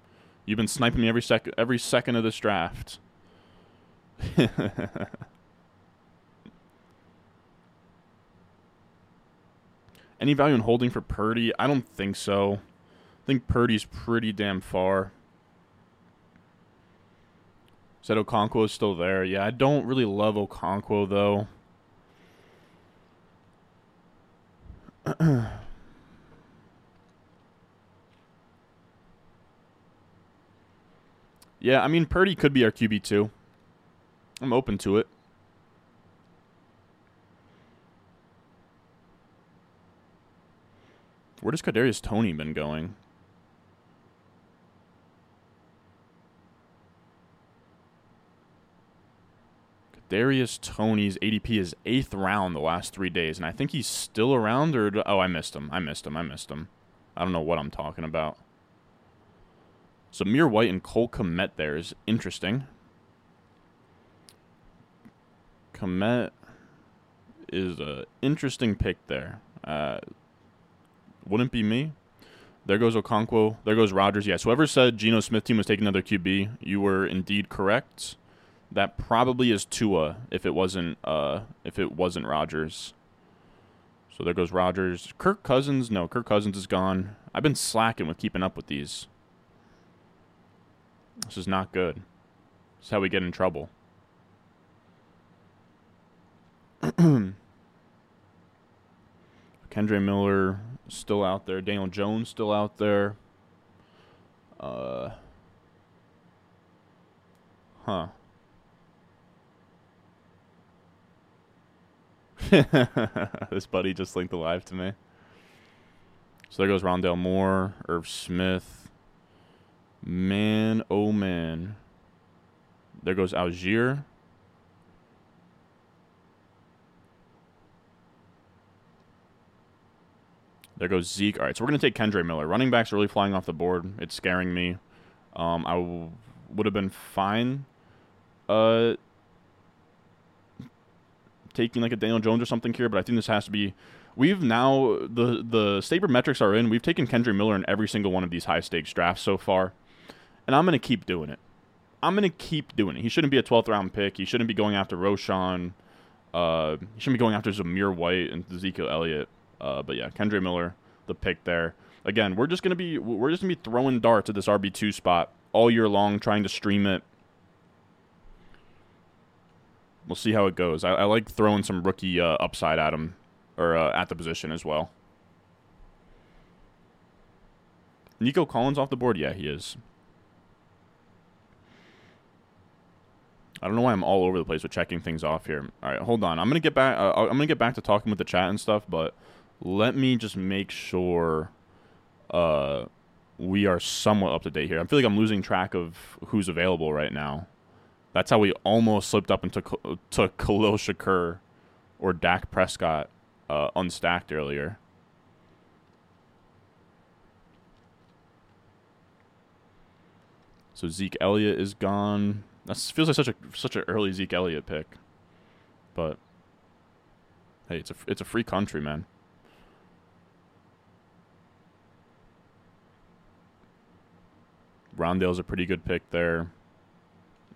You've been sniping me every sec every second of this draft. *laughs* Any value in holding for Purdy? I don't think so. I think Purdy's pretty damn far. Said Okonkwo is still there. Yeah, I don't really love Okonkwo, though. *clears throat* yeah, I mean Purdy could be our QB too. I'm open to it. Where does Kadarius Toney been going? Darius Toney's ADP is eighth round the last three days, and I think he's still around. Or oh, I missed him. I missed him. I missed him. I don't know what I'm talking about. Zamir White and Cole Kmet there is interesting. Kmet is a interesting pick there. Uh, wouldn't be me. There goes Okonkwo. There goes Rodgers. Yes, whoever said Geno Smith team was taking another QB, you were indeed correct. That probably is Tua if it wasn't uh if it wasn't Rodgers. So there goes Rodgers. Kirk Cousins, no, Kirk Cousins is gone. I've been slacking with keeping up with these. This is not good. This is how we get in trouble. *clears throat* Kendre Miller still out there. Daniel Jones still out there. Uh, huh. *laughs* this buddy just linked alive to me. So there goes Rondale Moore, Irv Smith. Man, oh man. There goes Allgeier. There goes Zeke. All right, so we're going to take Kendre Miller. Running backs really flying off the board. It's scaring me. Um, I would have been fine uh, taking like a Daniel Jones or something here, but I think this has to be. We've now the the Saber metrics are in. We've taken Kendre Miller in every single one of these high stakes drafts so far, and I'm to keep doing it. I'm to keep doing it. He shouldn't be a 12th round pick. He shouldn't be going after Roschon. Uh, he shouldn't be going after Zamir White and Ezekiel Elliott. Uh, but yeah, Kendre Miller, the pick there. Again, we're just gonna be we're just gonna be throwing darts at this RB two spot all year long, trying to stream it. We'll see how it goes. I, I like throwing some rookie uh, upside at him or uh, at the position as well. Nico Collins off the board? Yeah, he is. I don't know why I'm all over the place with checking things off here. All right, hold on. I'm gonna get back. Uh, I'm gonna get back to talking with the chat and stuff, but let me just make sure uh, we are somewhat up to date here. I feel like I'm losing track of who's available right now. That's how we almost slipped up and took, took Khalil Shakir or Dak Prescott uh, unstacked earlier. So Zeke Elliott is gone. That feels like such a such an early Zeke Elliott pick, but hey, it's a it's a free country, man. Rondale's a pretty good pick there.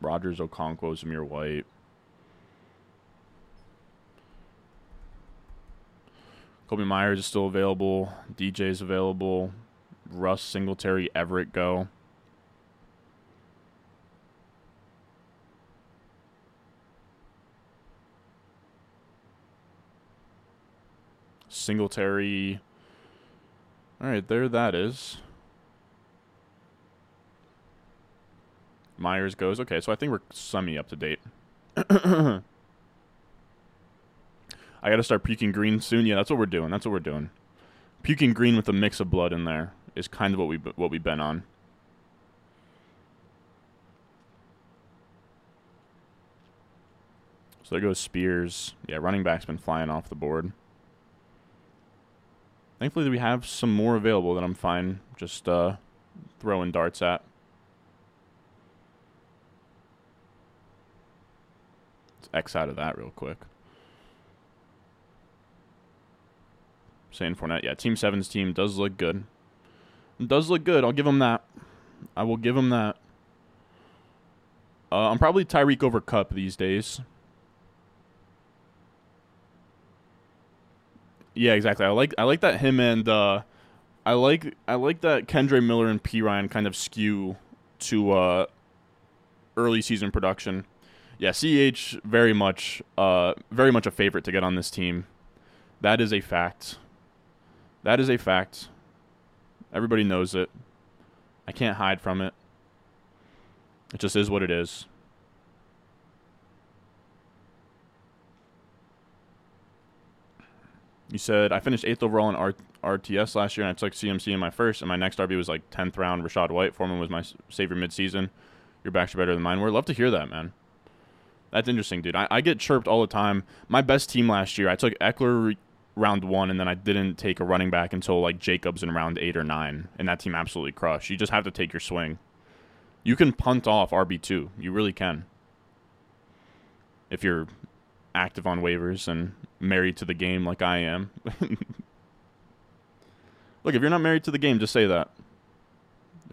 Rodgers, Okonkwo, Zamir White. Kobe Meyers is still available. DJ's available. Russ, Singletary, Everett go. Singletary. All right, there that is. Meyers goes. Okay, so I think we're semi up to date. *coughs* I got to start puking green soon. Yeah, that's what we're doing. That's what we're doing. Puking green with a mix of blood in there is kind of what we what we've been on. So there goes Spears. Yeah, running back's been flying off the board. Thankfully, we have some more available that I'm fine just uh, throwing darts at. X out of that real quick. Saying Fournette, yeah, Team 7's team does look good. Does look good. I'll give him that. I will give him that. Uh, I'm probably Tyreek over Kupp these days. Yeah, exactly. I like I like that him and uh, I like I like that Kendre Miller and Perine kind of skew to uh, early season production yeah, CH very much, uh, very much a favorite to get on this team. That is a fact. That is a fact. Everybody knows it. I can't hide from it. It just is what it is. You said I finished eighth overall in R- RTS last year, and I took CMC in my first, and my next RB was like tenth round. Rachaad White Foreman was my savior midseason. Your backs are better than mine. We'd love to hear that, man. That's interesting, dude. I, I get chirped all the time. My best team last year, I took Ekeler round one, and then I didn't take a running back until like Jacobs in round eight or nine, and that team absolutely crushed. You just have to take your swing. You can punt off RB two. You really can. If you're active on waivers and married to the game like I am. *laughs* Look, if you're not married to the game, just say that.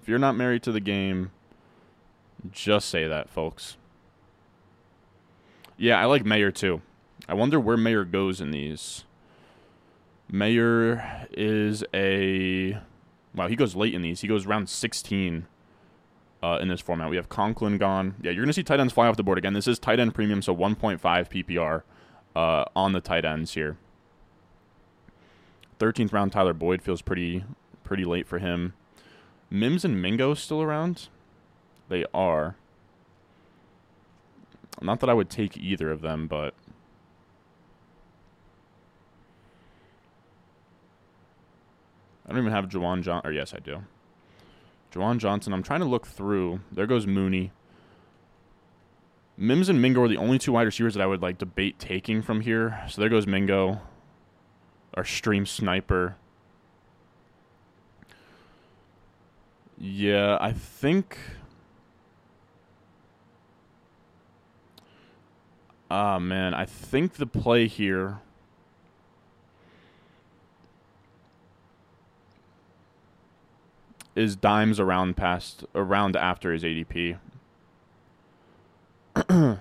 If you're not married to the game, just say that, folks. Yeah, I like Mayer too. I wonder where Mayer goes in these. Mayer is a wow. He goes late in these. He goes round 16 uh, in this format. We have Conklin gone. Yeah, you're gonna see tight ends fly off the board again. This is tight end premium, so 1.5 PPR uh, on the tight ends here. 13th round Tyler Boyd feels pretty pretty late for him. Mims and Mingo still around? They are. Not that I would take either of them, but I don't even have Juwan John. Or yes, I do. Juwan Johnson. I'm trying to look through. There goes Mooney. Mims and Mingo are the only two wide receivers that I would like debate taking from here. So there goes Mingo, our stream sniper. Yeah, I think. Ah, man. I think the play here is dimes around past around after his ADP. *clears throat* We're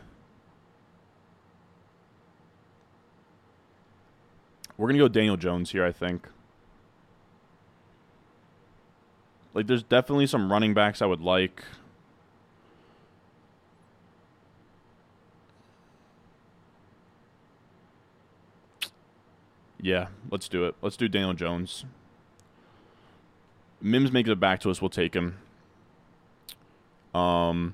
gonna go Daniel Jones here, I think. Like, there's definitely some running backs I would like. Yeah, let's do it. Let's do Daniel Jones. Mims makes it back to us, we'll take him. Um,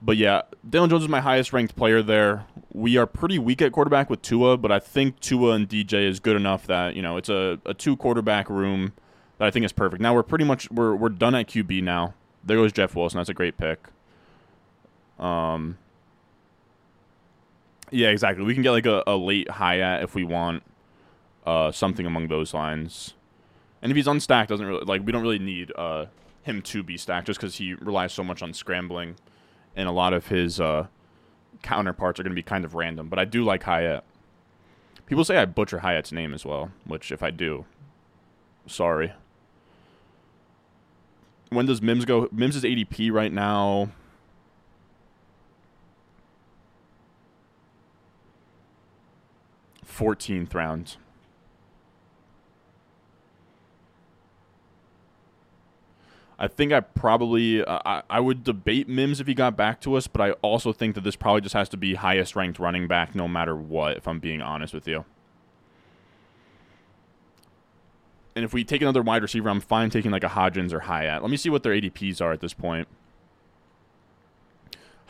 but yeah, Daniel Jones is my highest ranked player there. We are pretty weak at quarterback with Tua, but I think Tua and DJ is good enough that you know it's a, a two quarterback room that I think is perfect. Now we're pretty much we're we're done at QB now. There goes Jeff Wilson. That's a great pick. Um. Yeah, exactly. We can get like a, a late Hyatt if we want uh, something among those lines. And if he's unstacked, doesn't really like we don't really need uh, him to be stacked just because he relies so much on scrambling, and a lot of his uh, counterparts are going to be kind of random. But I do like Hyatt. People say I butcher Hyatt's name as well, which if I do, sorry. When does Mims go? Mims is ADP right now. Fourteenth round. I think I probably uh, I, I would debate Mims if he got back to us, but I also think that this probably just has to be highest ranked running back no matter what. If I'm being honest with you. And if we take another wide receiver, I'm fine taking like a Hodgins or Hyatt. Let me see what their ADPs are at this point.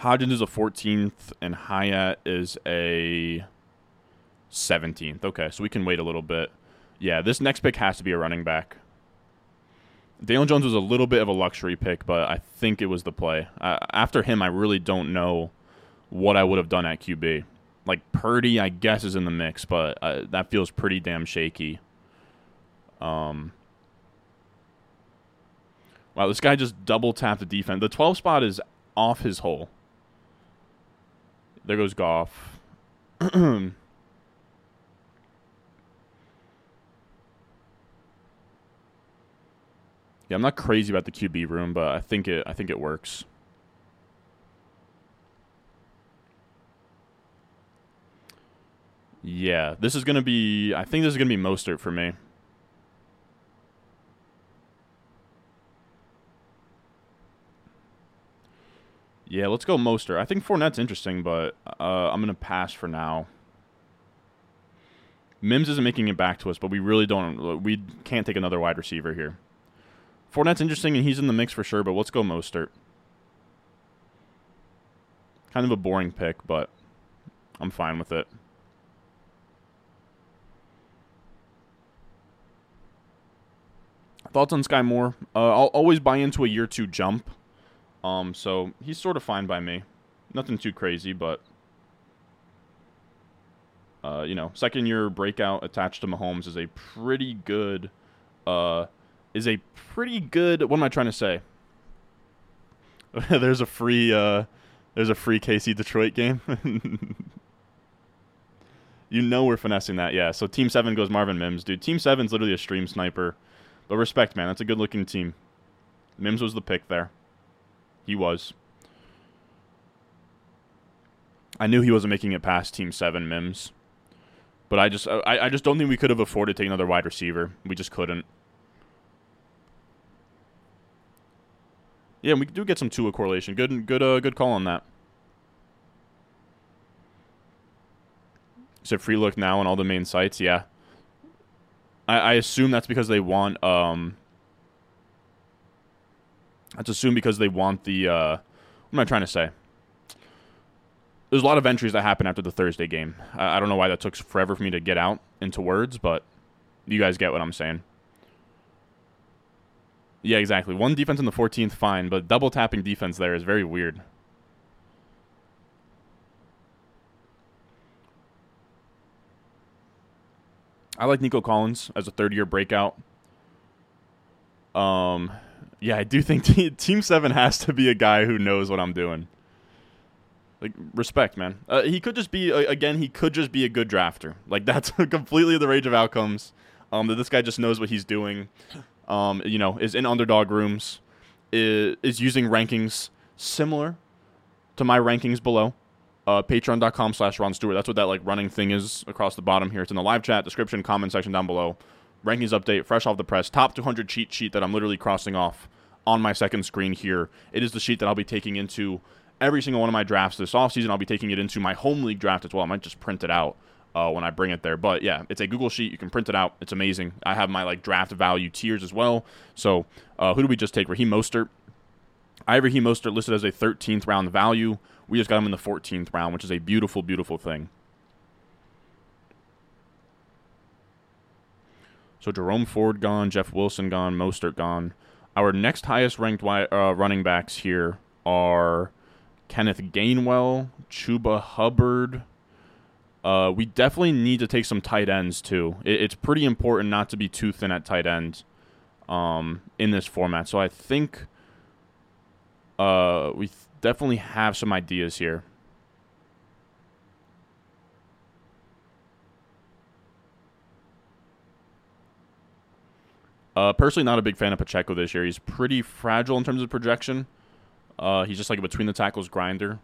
Hodgins is a 14th, and Hyatt is a 17th. Okay, so we can wait a little bit. Yeah, this next pick has to be a running back. Daniel Jones was a little bit of a luxury pick, but I think it was the play. Uh, after him, I really don't know what I would have done at QB. Like Purdy, I guess is in the mix, but uh, that feels pretty damn shaky. Um. Wow, this guy just double tapped the defense. The 12 spot is off his hole. There goes Goff. *clears throat* Yeah, I'm not crazy about the QB room, but I think it I think it works. Yeah, this is gonna be. I think this is gonna be Mostert for me. Yeah, let's go Mostert. I think Fournette's interesting, but uh, I'm gonna pass for now. Mims isn't making it back to us, but we really don't. We can't take another wide receiver here. Fournette's interesting, and he's in the mix for sure, but let's go Mostert. Kind of a boring pick, but I'm fine with it. Thoughts on Skyy Moore? Uh, I'll always buy into a year two jump. Um, so he's sort of fine by me. Nothing too crazy, but uh, you know, second year breakout attached to Mahomes is a pretty good uh, is a pretty good. What am I trying to say? *laughs* there's a free. Uh, there's a free KC Detroit game. *laughs* you know we're finessing that, yeah. So Team Seven goes Marvin Mims, dude. Team Seven's literally a stream sniper, but respect, man. That's a good looking team. Mims was the pick there. He was. I knew he wasn't making it past Team Seven. Mims. But I just I, I just don't think we could have afforded to take another wide receiver. We just couldn't. Yeah, we do get some Tua correlation. Good good uh good call on that. It free look now on all the main sites? Yeah. I, I assume that's because they want um Let's assume because they want the uh what am I trying to say? there's a lot of entries that happen after the Thursday game. I, I don't know why that took forever for me to get out into words, but you guys get what I'm saying. Yeah, exactly. One defense in the 14th, fine, but double tapping defense there is very weird. I like Nico Collins as a third year breakout. Um, yeah, I do think *laughs* Team 7 has to be a guy who knows what I'm doing. Like respect, man. Uh, he could just be uh, again. He could just be a good drafter. Like *laughs* that's completely the range of outcomes. Um, that this guy just knows what he's doing. Um, you know, is in underdog rooms, is, is using rankings similar to my rankings below. Uh, Patreon.com slash Ron Stewart. That's what that like running thing is across the bottom here. It's in the live chat, description, comment section down below. Rankings update, fresh off the press. Top 200 cheat sheet that I'm literally crossing off on my second screen here. It is the sheet that I'll be taking into every single one of my drafts this offseason. I'll be taking it into my home league draft as well. I might just print it out uh, when I bring it there. But yeah, it's a Google sheet. You can print it out. It's amazing. I have my like draft value tiers as well. So uh, who do we just take? Raheem Mostert. I have Raheem Mostert listed as a 13th round value. We just got him in the 14th round, which is a beautiful, beautiful thing. So Jerome Ford gone, Jeff Wilson gone, Mostert gone. Our next highest ranked uh, running backs here are Kenneth Gainwell, Chuba Hubbard. Uh, we definitely need to take some tight ends too. It, it's pretty important not to be too thin at tight end um, in this format. So I think uh, we th- definitely have some ideas here. Uh, personally, not a big fan of Pacheco this year. He's pretty fragile in terms of projection. Uh, he's just like a between the tackles grinder,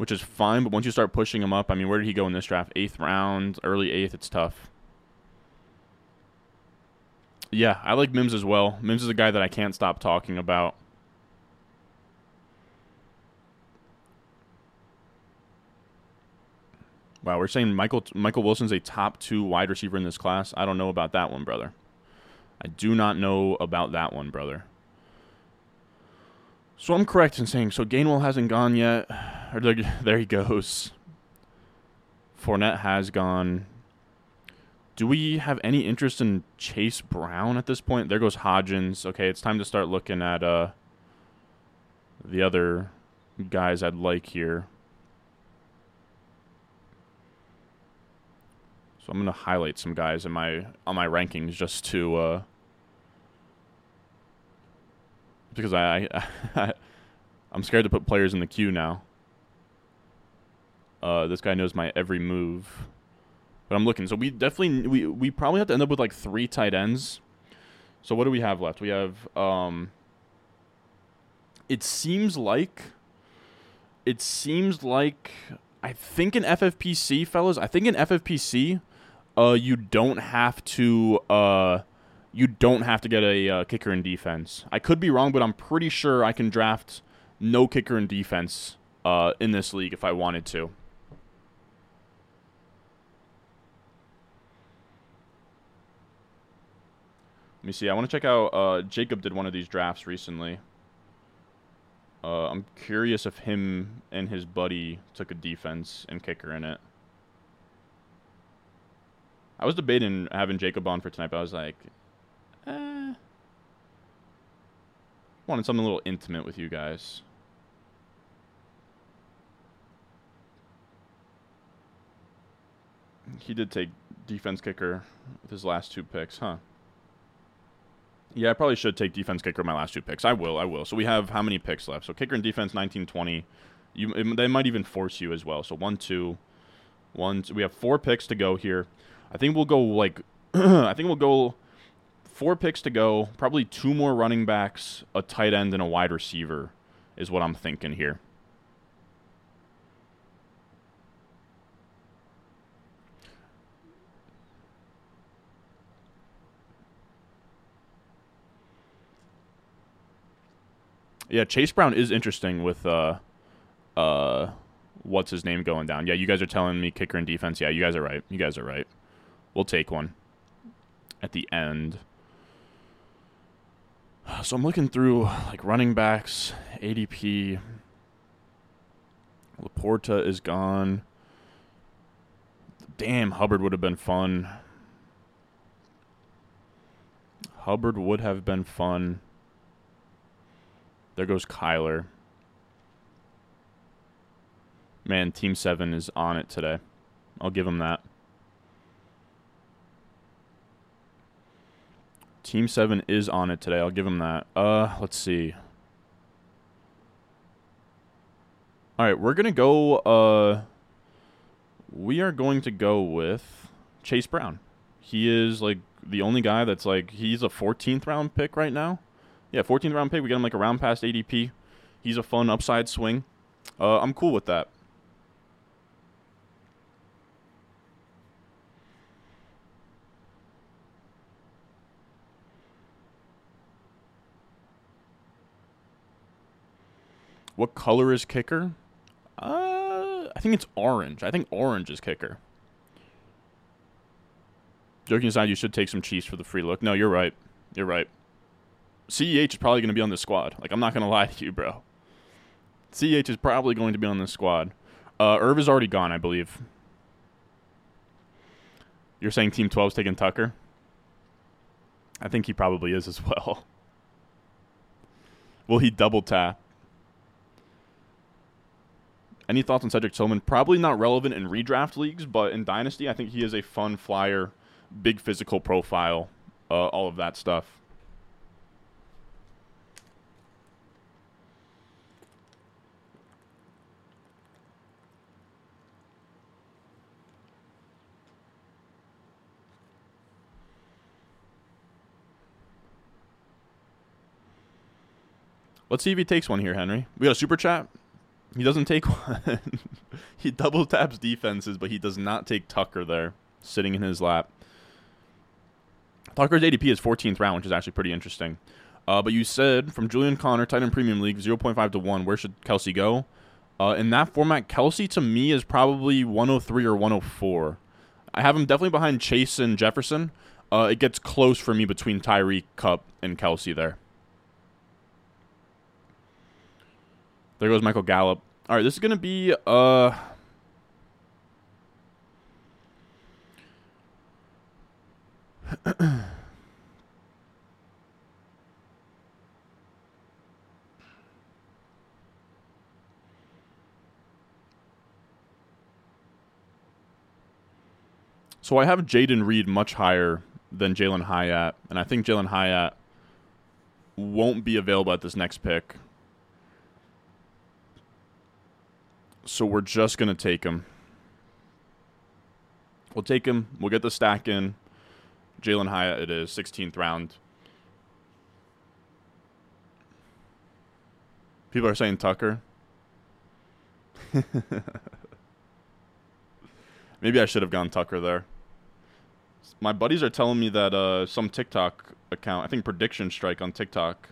which is fine. But once you start pushing him up, I mean, where did he go in this draft? Eighth round, early eighth. It's tough. Yeah, I like Mims as well. Mims is a guy that I can't stop talking about. Wow, we're saying Michael Michael Wilson's a top two wide receiver in this class. I don't know about that one, brother. I do not know about that one, brother. So I'm correct in saying so Gainwell hasn't gone yet. *sighs* Or there, *sighs* there he goes. Fournette has gone. Do we have any interest in Chase Brown at this point? There goes Hodgins. Okay, it's time to start looking at uh the other guys I'd like here. So I'm gonna highlight some guys in my on my rankings just to uh because I, *laughs* I I'm scared to put players in the queue now. Uh, this guy knows my every move, but I'm looking. So we definitely we we probably have to end up with like three tight ends. So what do we have left? We have um. It seems like. It seems like I think in FFPC, fellas. I think in FFPC, uh, you don't have to uh you don't have to get a uh, kicker in defense. I could be wrong, but I'm pretty sure I can draft no kicker in defense uh, in this league if I wanted to. Let me see. I want to check out. Uh, Jacob did one of these drafts recently. Uh, I'm curious if him and his buddy took a defense and kicker in it. I was debating having Jacob on for tonight, but I was like, Eh. Wanted something a little intimate with you guys. He did take defense kicker with his last two picks, huh? Yeah, I probably should take defense kicker my last two picks. I will, I will. So we have how many picks left? So kicker and defense, 19, 20. You, it, they might even force you as well. So one, two, one. Two. We have four picks to go here. I think we'll go like, *clears throat* I think we'll go four picks to go, probably two more running backs, a tight end, and a wide receiver is what I'm thinking here. Yeah, Chase Brown is interesting with uh uh what's his name going down. Yeah, you guys are telling me kicker and defense. Yeah, you guys are right. You guys are right. We'll take one at the end. *sighs* So I'm looking through like running backs, ADP. Laporta is gone. Damn, Hubbard would have been fun. Hubbard would have been fun. There goes Kyler. Man, Team 7 is on it today. I'll give him that. Team 7 is on it today. I'll give them that. Uh, let's see. All right, we're going to go uh we are going to go with Chase Brown. He is like the only guy that's like he's a 14th round pick right now. Yeah, 14th round pick. We got him like a round past ADP. He's a fun upside swing. Uh, I'm cool with that. What color is kicker? Uh, I think it's orange. I think orange is kicker. Joking aside, you should take some Chiefs for the free look. No, you're right. You're right. CEH *laughs* is probably going to be on this squad. Like, I'm not going to lie to you, bro. CEH is probably going to be on this squad. Uh, Irv is already gone, I believe. You're saying Team 12's taking Tucker? I think he probably is as *laughs* well. Will he double tap? Any thoughts on Cedric Tillman? Probably not relevant in redraft leagues, but in Dynasty, I think he is a fun flyer, big physical profile, uh, all of that stuff. Let's see if he takes one here, Henry. We got a super chat. He doesn't take *laughs* one. he double taps defenses, but he does not take Tucker there, sitting in his lap. Tucker's ADP is 14th round, which is actually pretty interesting. Uh, but you said from Julian Connor, Tight End Premium League, 0.5 to 1, where should Kelce go? Uh, in that format, Kelce to me is probably 103 or 104. I have him definitely behind Chase and Jefferson. Uh, it gets close for me between Tyreek, Kupp, and Kelce there. There goes Michael Gallup. All right, this is going to be uh *clears throat* So I have Jayden Reed much higher than Jalin Hyatt, and I think Jalin Hyatt won't be available at this next pick. So we're just going to take him. We'll take him. We'll get the stack in. Jalin Hyatt, it is 16th round. People are saying Tucker. *laughs* Maybe I should have gone Tucker there. My buddies are telling me that uh, some TikTok account, I think Prediction Strike on TikTok,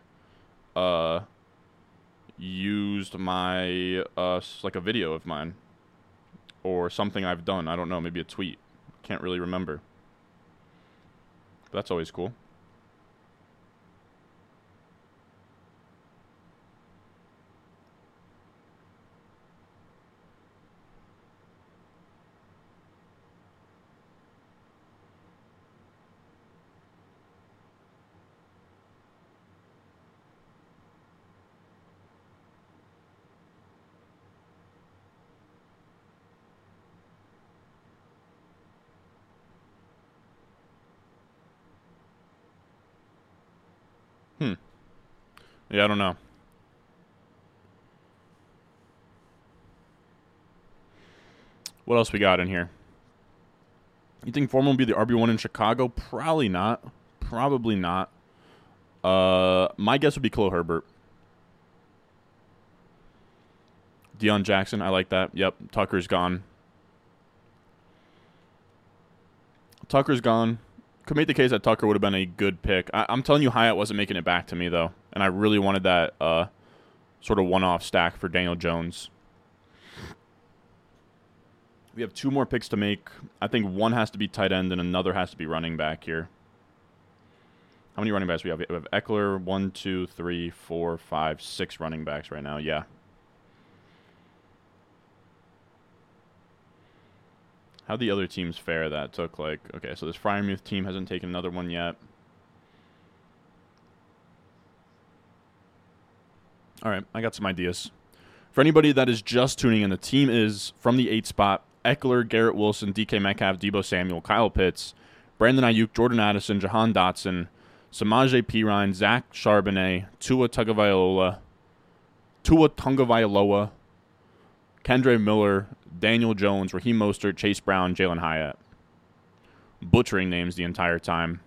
uh, used my uh like a video of mine or something I've done. I don't know, maybe a tweet. Can't really remember. But that's always cool. Yeah, I don't know. What else we got in here? You think Foreman will be the RB1 in Chicago? Probably not. Probably not. Uh, my guess would be Khalil Herbert. Deon Jackson, I like that. Yep, Tucker's gone. Tucker's gone could make the case that Tucker would have been a good pick. I, am telling you, Hyatt wasn't making it back to me though, and I really wanted that uh, sort of one-off stack for Daniel Jones. We have two more picks to make. I think one has to be tight end and another has to be running back here. How many running backs we have? We have Ekeler, one, two, three, four, five, six running backs right now. Yeah. How the other teams fare that took like okay, so this Freiermuth team hasn't taken another one yet. All right, I got some ideas. For anybody that is just tuning in, the team is from the eight spot Ekeler, Garrett Wilson, DK Metcalf, Deebo Samuel, Kyle Pitts, Brandon Aiyuk, Jordan Addison, Jahan Dotson, Samaje Perine, Zach Charbonnet, Tua Tagovailoa, Tua Tagovailoa, Kendre Miller, Daniel Jones, Raheem Mostert, Chase Brown, Jalin Hyatt. Butchering names the entire time.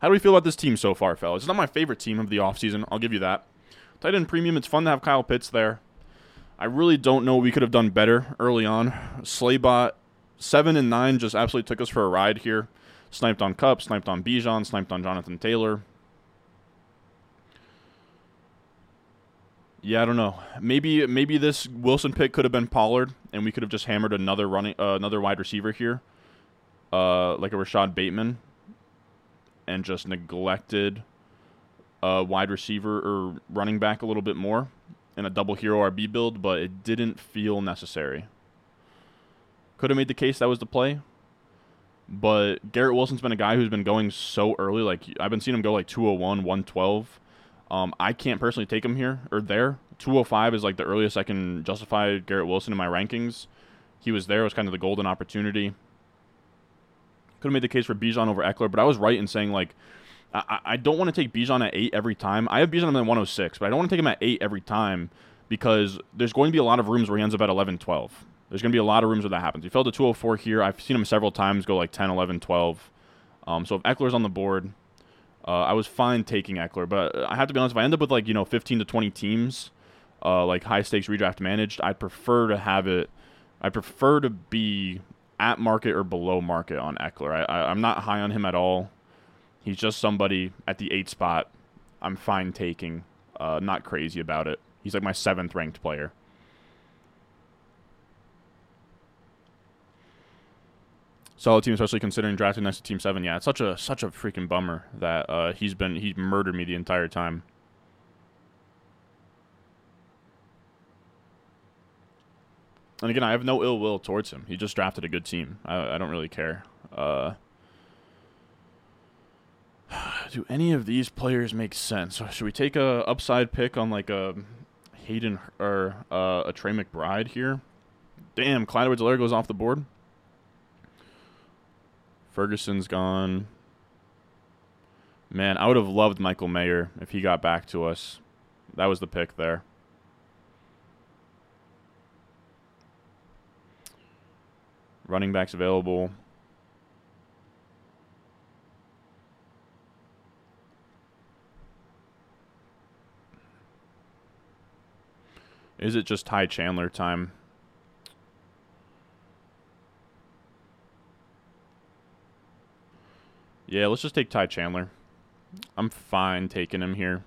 How do we feel about this team so far, fellas? It's not my favorite team of the offseason. I'll give you that. Tight end premium, it's fun to have Kyle Pitts there. I really don't know we could have done better early on. Slaybot, 7 and 9 just absolutely took us for a ride here. Sniped on Kupp, sniped on Bijan, sniped on Jonathan Taylor. Yeah, I don't know. Maybe maybe this Wilson pick could have been Pollard, and we could have just hammered another running uh, another wide receiver here, uh, like a Rashod Bateman, and just neglected uh, wide receiver or running back a little bit more in a double hero RB build, but it didn't feel necessary. Could have made the case that was the play, but Garrett Wilson's been a guy who's been going so early. Like I've been seeing him go like 201, 112. Um, I can't personally take him here or there. 205 is like the earliest I can justify Garrett Wilson in my rankings. He was there. It was kind of the golden opportunity. Could have made the case for Bijan over Ekeler, but I was right in saying like I, I don't want to take Bijan at eight every time. I have Bijan at 106, but I don't want to take him at eight every time because there's going to be a lot of rooms where he ends up at 11, 12. There's going to be a lot of rooms where that happens. He fell to 204 here. I've seen him several times go like 10, 11, 12. Um, so if Ekeler's on the board, uh, I was fine taking Ekeler, but I have to be honest. If I end up with like you know 15 to 20 teams, uh, like high stakes redraft managed, I'd prefer to have it. I prefer to be at market or below market on Ekeler. I, I, I'm not high on him at all. He's just somebody at the eight spot. I'm fine taking. Uh, not crazy about it. He's like my seventh ranked player. Solid team, especially considering drafting next to Team Seven. Yeah, it's such a such a freaking bummer that uh, he's been he murdered me the entire time. And again, I have no ill will towards him. He just drafted a good team. I, I don't really care. Uh, *sighs* do any of these players make sense? Should we take a upside pick on like a Hayden or uh, a Trey McBride here? Damn, Clyde edwards goes off the board. Ferguson's gone. Man, I would have loved Michael Mayer if he got back to us. That was the pick there. Running backs available. Is it just Ty Chandler time? Yeah, let's just take Ty Chandler. I'm fine taking him here.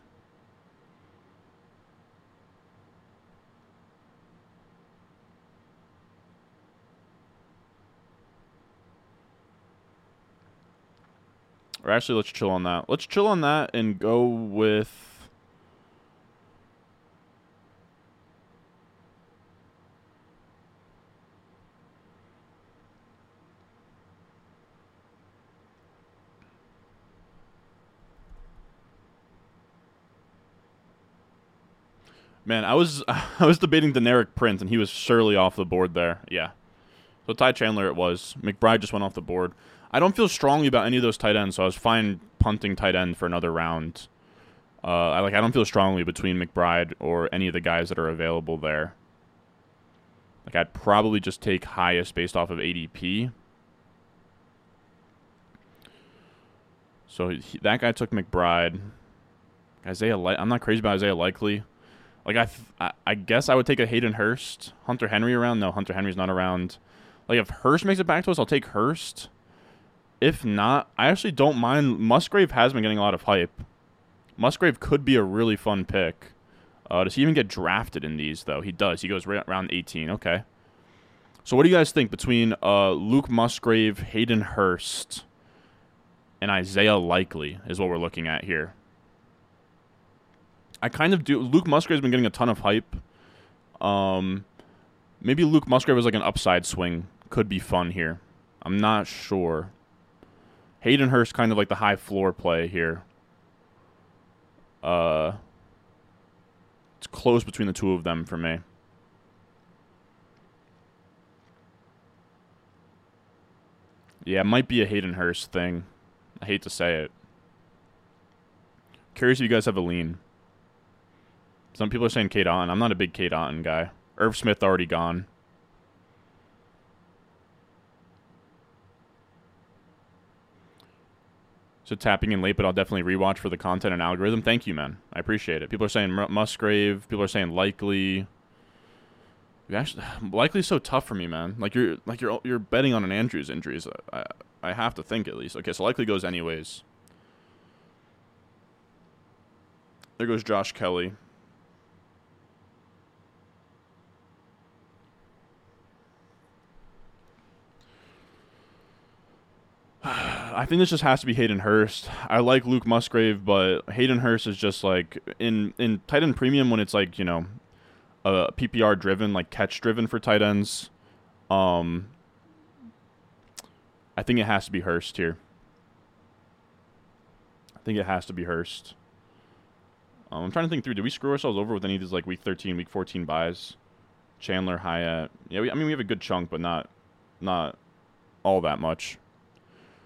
Or actually, let's chill on that. Let's chill on that and go with Man, I was *laughs* I was debating Deneric Prince, and he was surely off the board there. Yeah. So Ty Chandler it was. McBride just went off the board. I don't feel strongly about any of those tight ends, so I was fine punting tight end for another round. Uh, I like I don't feel strongly between McBride or any of the guys that are available there. Like I'd probably just take highest based off of ADP. So he, that guy took McBride. Isaiah, Light I'm not crazy about Isaiah Likely. Like I, th- I guess I would take a Hayden Hurst, Hunter Henry around. No, Hunter Henry's not around. Like if Hurst makes it back to us, I'll take Hurst. If not, I actually don't mind. Musgrave has been getting a lot of hype. Musgrave could be a really fun pick. Uh, does he even get drafted in these though? He does. He goes right around 18. Okay. So what do you guys think between uh, Luke Musgrave, Hayden Hurst, and Isaiah Likely is what we're looking at here. I kind of do. Luke Musgrave's been getting a ton of hype. Um, maybe Luke Musgrave is like an upside swing. Could be fun here. I'm not sure. Hayden Hurst kind of like the high floor play here. Uh, it's close between the two of them for me. Yeah, it might be a Hayden Hurst thing. I hate to say it. Curious if you guys have a lean. Some people are saying Cade Otton. I'm not a big Cade Otton guy. Irv Smith already gone. So tapping in late, but I'll definitely rewatch for the content and algorithm. Thank you, man. I appreciate it. People are saying Musgrave. People are saying likely. You actually, *sighs* likely so tough for me, man. Like you're like you're you're betting on an Andrews injuries. I I have to think at least. Okay, so likely goes anyways. There goes Josh Kelley. I think this just has to be Hayden Hurst. I like Luke Musgrave, but Hayden Hurst is just like in in tight end premium when it's like you know, uh, PPR driven, like catch driven for tight ends. Um, I think it has to be Hurst here. I think it has to be Hurst. Um, I'm trying to think through. Did we screw ourselves over with any of these like week 13, week 14 byes? Chandler, Hyatt. Yeah, we, I mean we have a good chunk, but not not all that much.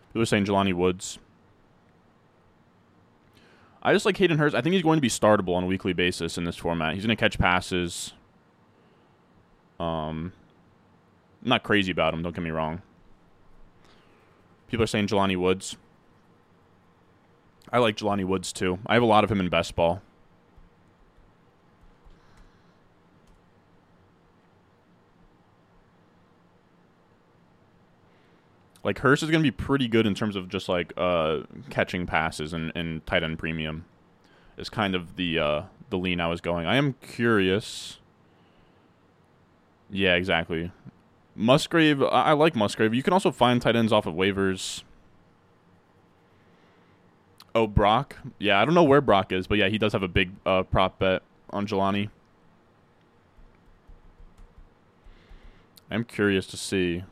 People are saying Jelani Woods. I just like Hayden Hurst. I think he's going to be startable on a weekly basis in this format. He's going to catch passes. Um, I'm not crazy about him. Don't get me wrong. People are saying Jelani Woods. I like Jelani Woods too. I have a lot of him in best ball. Like Hurst is going to be pretty good in terms of just like uh, catching passes and, and tight end premium is kind of the uh, the lean I was going. I am curious. Yeah, exactly. Musgrave, I, I like Musgrave. You can also find tight ends off of waivers. Oh, Brock. Yeah, I don't know where Brock is, but yeah, he does have a big uh, prop bet on Jelani. I'm curious to see.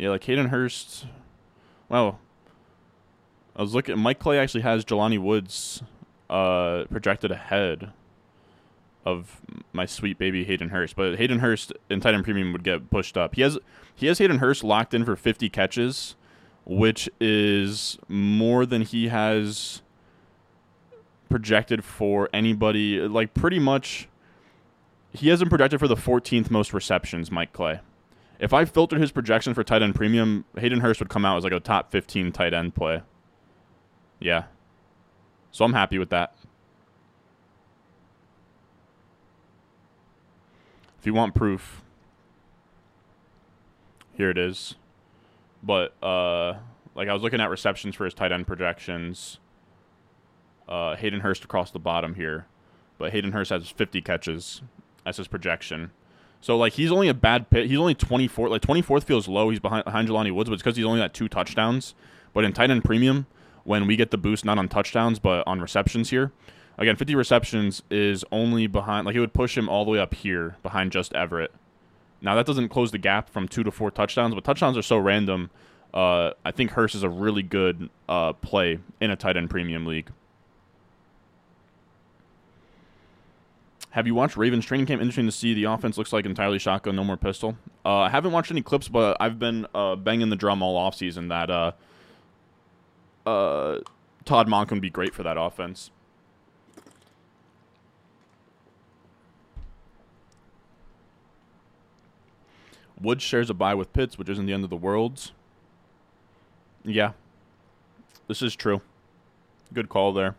Yeah, like Hayden Hurst. Well, I was looking. Mike Clay actually has Jelani Woods uh, projected ahead of my sweet baby Hayden Hurst, but Hayden Hurst in tight end premium would get pushed up. He has he has Hayden Hurst locked in for 50 catches, which is more than he has projected for anybody. Like pretty much, he hasn't projected for the 14th most receptions. Mike Clay. If I filtered his projection for tight end premium, Hayden Hurst would come out as like a top 15 tight end play. Yeah. So I'm happy with that. If you want proof, here it is. But uh like I was looking at receptions for his tight end projections. Uh Hayden Hurst across the bottom here. But Hayden Hurst has 50 catches as his projection. So like he's only a bad pit. He's only 24. Like 24th feels low. He's behind behind Jelani Woods, but it's because he's only got two touchdowns. But in tight end premium, when we get the boost not on touchdowns but on receptions here, again 50 receptions is only behind. Like it would push him all the way up here behind just Everett. Now that doesn't close the gap from two to four touchdowns, but touchdowns are so random. Uh, I think Hurst is a really good uh, play in a tight end premium league. Have you watched Ravens training camp? Interesting to see. The offense looks like entirely shotgun, no more pistol. Uh, I haven't watched any clips, but I've been uh, banging the drum all offseason that uh, uh, Todd Monken would be great for that offense. Woods shares a bye with Pitts, which isn't the end of the world. Yeah, this is true. Good call there.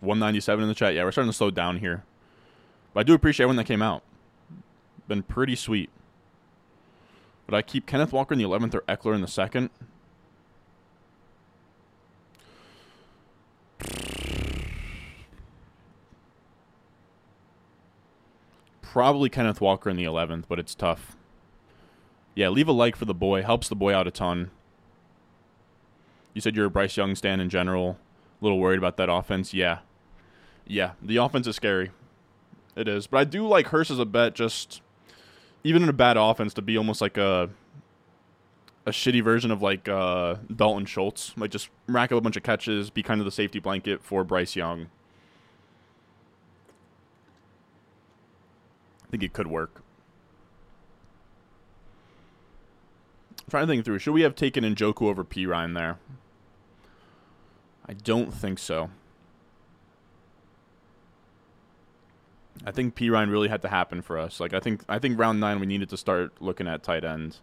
197 in the chat. Yeah, we're starting to slow down here. But I do appreciate when that came out. Been pretty sweet. But I keep Kenneth Walker in the 11th or Ekeler in the 2nd. Probably Kenneth Walker in the 11th, but it's tough. Yeah, leave a like for the boy. Helps the boy out a ton. You said you're a Bryce Young stand in general. A little worried about that offense. Yeah. Yeah, the offense is scary. It is. But I do like Hurst as a bet just even in a bad offense to be almost like a a shitty version of like uh, Dalton Schultz. Like just rack up a bunch of catches, be kind of the safety blanket for Bryce Young. I think it could work. I'm trying to think through. Should we have taken Njoku over Perine there? I don't think so. I think Perine really had to happen for us. Like I think I think round nine we needed to start looking at tight end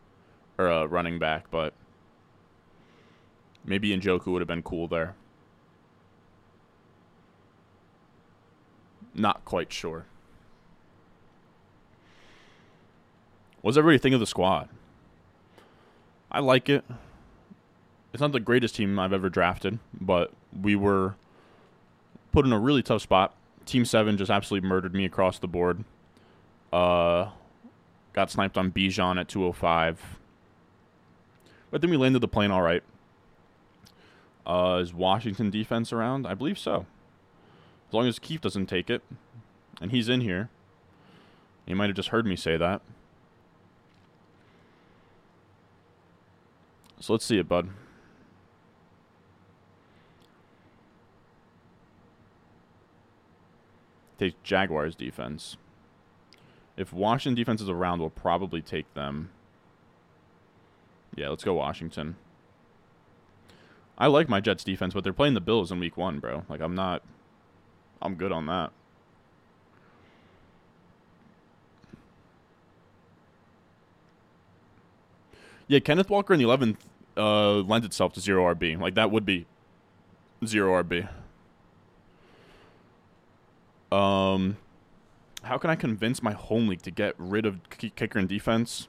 or uh, running back, but maybe Njoku would have been cool there. Not quite sure. What does everybody think of the squad? I like it. It's not the greatest team I've ever drafted, but we were put in a really tough spot. Team 7 just absolutely murdered me across the board. Uh, got sniped on Bijan at 205. But then we landed the plane all right. Uh, is Washington defense around? I believe so. As long as Keith doesn't take it. And he's in here. You might have just heard me say that. So let's see it, bud. Take Jaguars defense. If Washington defense is around, we'll probably take them. Yeah, let's go Washington. I like my Jets defense, but they're playing the Bills in week one, bro. Like I'm not I'm good on that. Yeah, Kenneth Walker in the 11th uh, lends itself to zero RB. Like that would be zero RB. Um, how can I convince my home league to get rid of kicker and defense?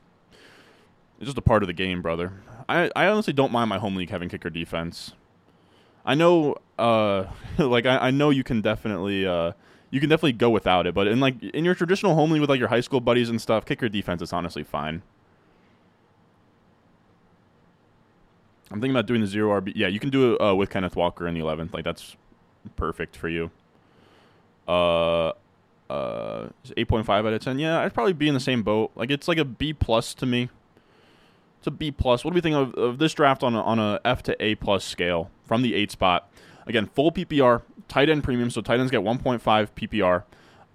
It's just a part of the game, brother. I, I honestly don't mind my home league having kicker defense. I know, uh, *laughs* like I, I know you can definitely, uh, you can definitely go without it. But in like in your traditional home league with like your high school buddies and stuff, kicker defense is honestly fine. I'm thinking about doing the zero RB. Yeah, you can do it uh, with Kenneth Walker in the 11th. Like that's perfect for you. Uh, uh, 8.5 out of 10. Yeah, I'd probably be in the same boat. Like it's like a B plus to me. It's a B plus. What do we think of, of this draft on a, on a F to A plus scale from the eight spot? Again, full PPR, tight end premium. So tight ends get 1.5 PPR.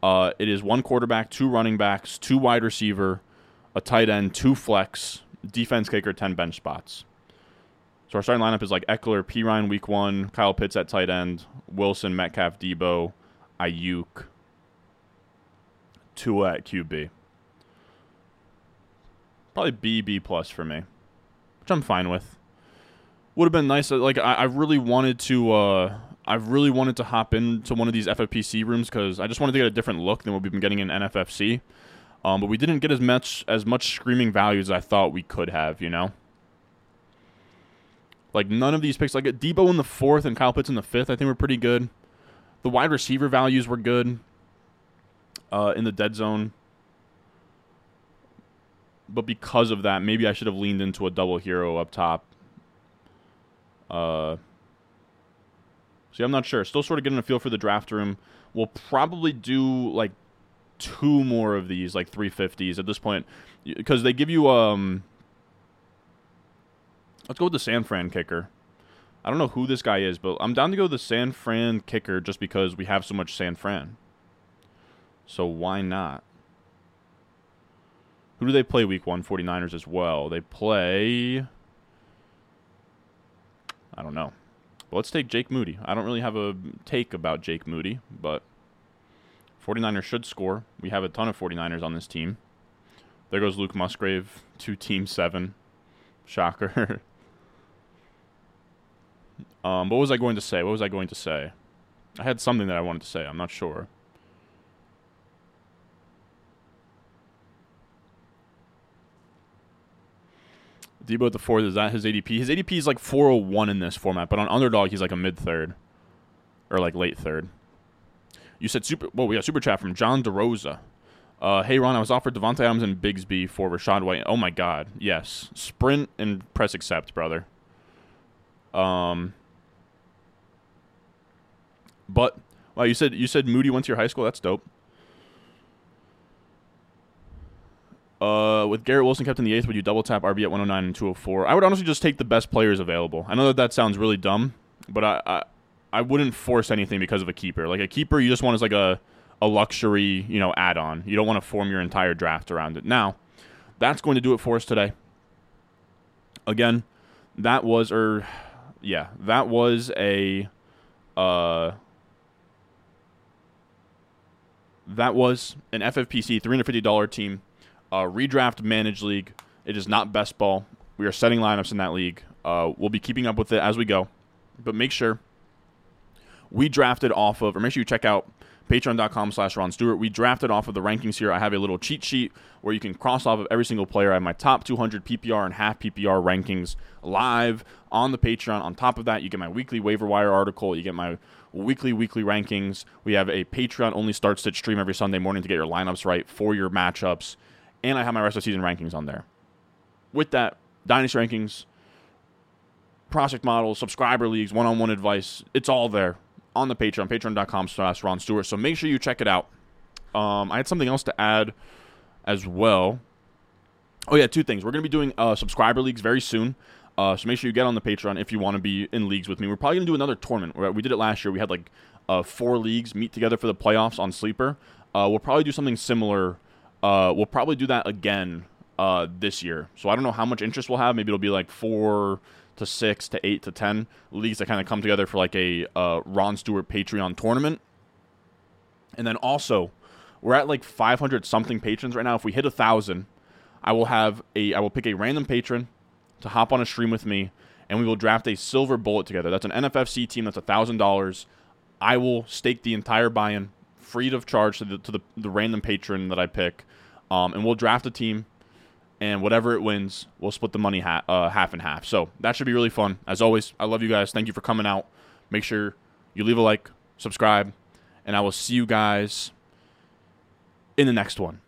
Uh, it is one quarterback, two running backs, two wide receiver, a tight end, two flex, defense kicker, 10 bench spots. So our starting lineup is like Ekeler, Perine week one, Kyle Pitts at tight end, Wilson, Metcalf, Deebo, Aiyuk, Tua at QB. Probably B B plus for me, which I'm fine with. Would have been nice. Uh, like I, I really wanted to. Uh, I really wanted to hop into one of these FFPC rooms because I just wanted to get a different look than what we've been getting in NFFC. Um, but we didn't get as much as much screaming value as I thought we could have. You know. Like none of these picks, like Deebo in the fourth and Kyle Pitts in the fifth, I think were pretty good. The wide receiver values were good uh, in the dead zone. But because of that, maybe I should have leaned into a double hero up top. Uh, see, I'm not sure. Still sort of getting a feel for the draft room. We'll probably do like two more of these, like 350s at this point, because they give you um Let's go with the San Fran kicker. I don't know who this guy is, but I'm down to go the San Fran kicker just because we have so much San Fran. So why not? Who do they play week one? 49ers as well. They play. I don't know. But let's take Jake Moody. I don't really have a take about Jake Moody, but 49ers should score. We have a ton of 49ers on this team. There goes Luke Musgrave to Team 7. Shocker. *laughs* Um, what was I going to say? What was I going to say? I had something that I wanted to say. I'm not sure. Deebo at the fourth, is that his ADP? His ADP is like 401 in this format, but on underdog, he's like a mid third. Or like late third. You said super. Well, we got super chat from John DeRosa. Uh, hey Ron, I was offered Davante Adams and Bigsby for Rachaad White. Oh my God, yes. Sprint and press accept, brother. Um, but wow, you said you said Moody went to your high school. That's dope. Uh, with Garrett Wilson kept in the eighth, would you double tap RB at 109 and 204? I would honestly just take the best players available. I know that that sounds really dumb, but I, I, I wouldn't force anything because of a keeper. Like a keeper, you just want as like a a luxury, you know, add-on. You don't want to form your entire draft around it. Now, that's going to do it for us today. Again, that was or yeah, that was a uh that was an FFPC $350 team uh, redraft managed league. It is not best ball. We are setting lineups in that league. Uh, we'll be keeping up with it as we go, but make sure we drafted off of, or make sure you check out patreon.com slash Ron Stewart. We drafted off of the rankings here. I have a little cheat sheet where you can cross off of every single player. I have my top 200 PPR and half PPR rankings live on the Patreon. On top of that, you get my weekly waiver wire article. You get my weekly, weekly rankings. We have a Patreon only start sit stream every Sunday morning to get your lineups right for your matchups. And I have my rest of season rankings on there. With that, Dynasty rankings, prospect models, subscriber leagues, one on one advice, it's all there on the Patreon, patreon.com slash Ron Stewart. So make sure you check it out. Um, I had something else to add as well. Oh, yeah, two things. We're going to be doing uh, subscriber leagues very soon. Uh, so make sure you get on the Patreon if you want to be in leagues with me. We're probably to do another tournament. We did it last year. We had like uh, four leagues meet together for the playoffs on Sleeper. Uh, we'll probably do something similar. Uh, we'll probably do that again uh, this year. So I don't know how much interest we'll have. Maybe it'll be like four to six to eight to ten leagues that kind of come together for like a uh, Ron Stewart Patreon tournament. And then also, we're at like 500 something patrons right now. If we hit a thousand, I will have a I will pick a random patron to hop on a stream with me, and we will draft a silver bullet together. That's an NFFC team. That's thousand dollars. I will stake the entire buy-in, free of charge to the to the, the random patron that I pick, um, and we'll draft a team and whatever it wins, we'll split the money ha- uh, half and half. So that should be really fun. As always, I love you guys. Thank you for coming out. Make sure you leave a like, subscribe, and I will see you guys in the next one.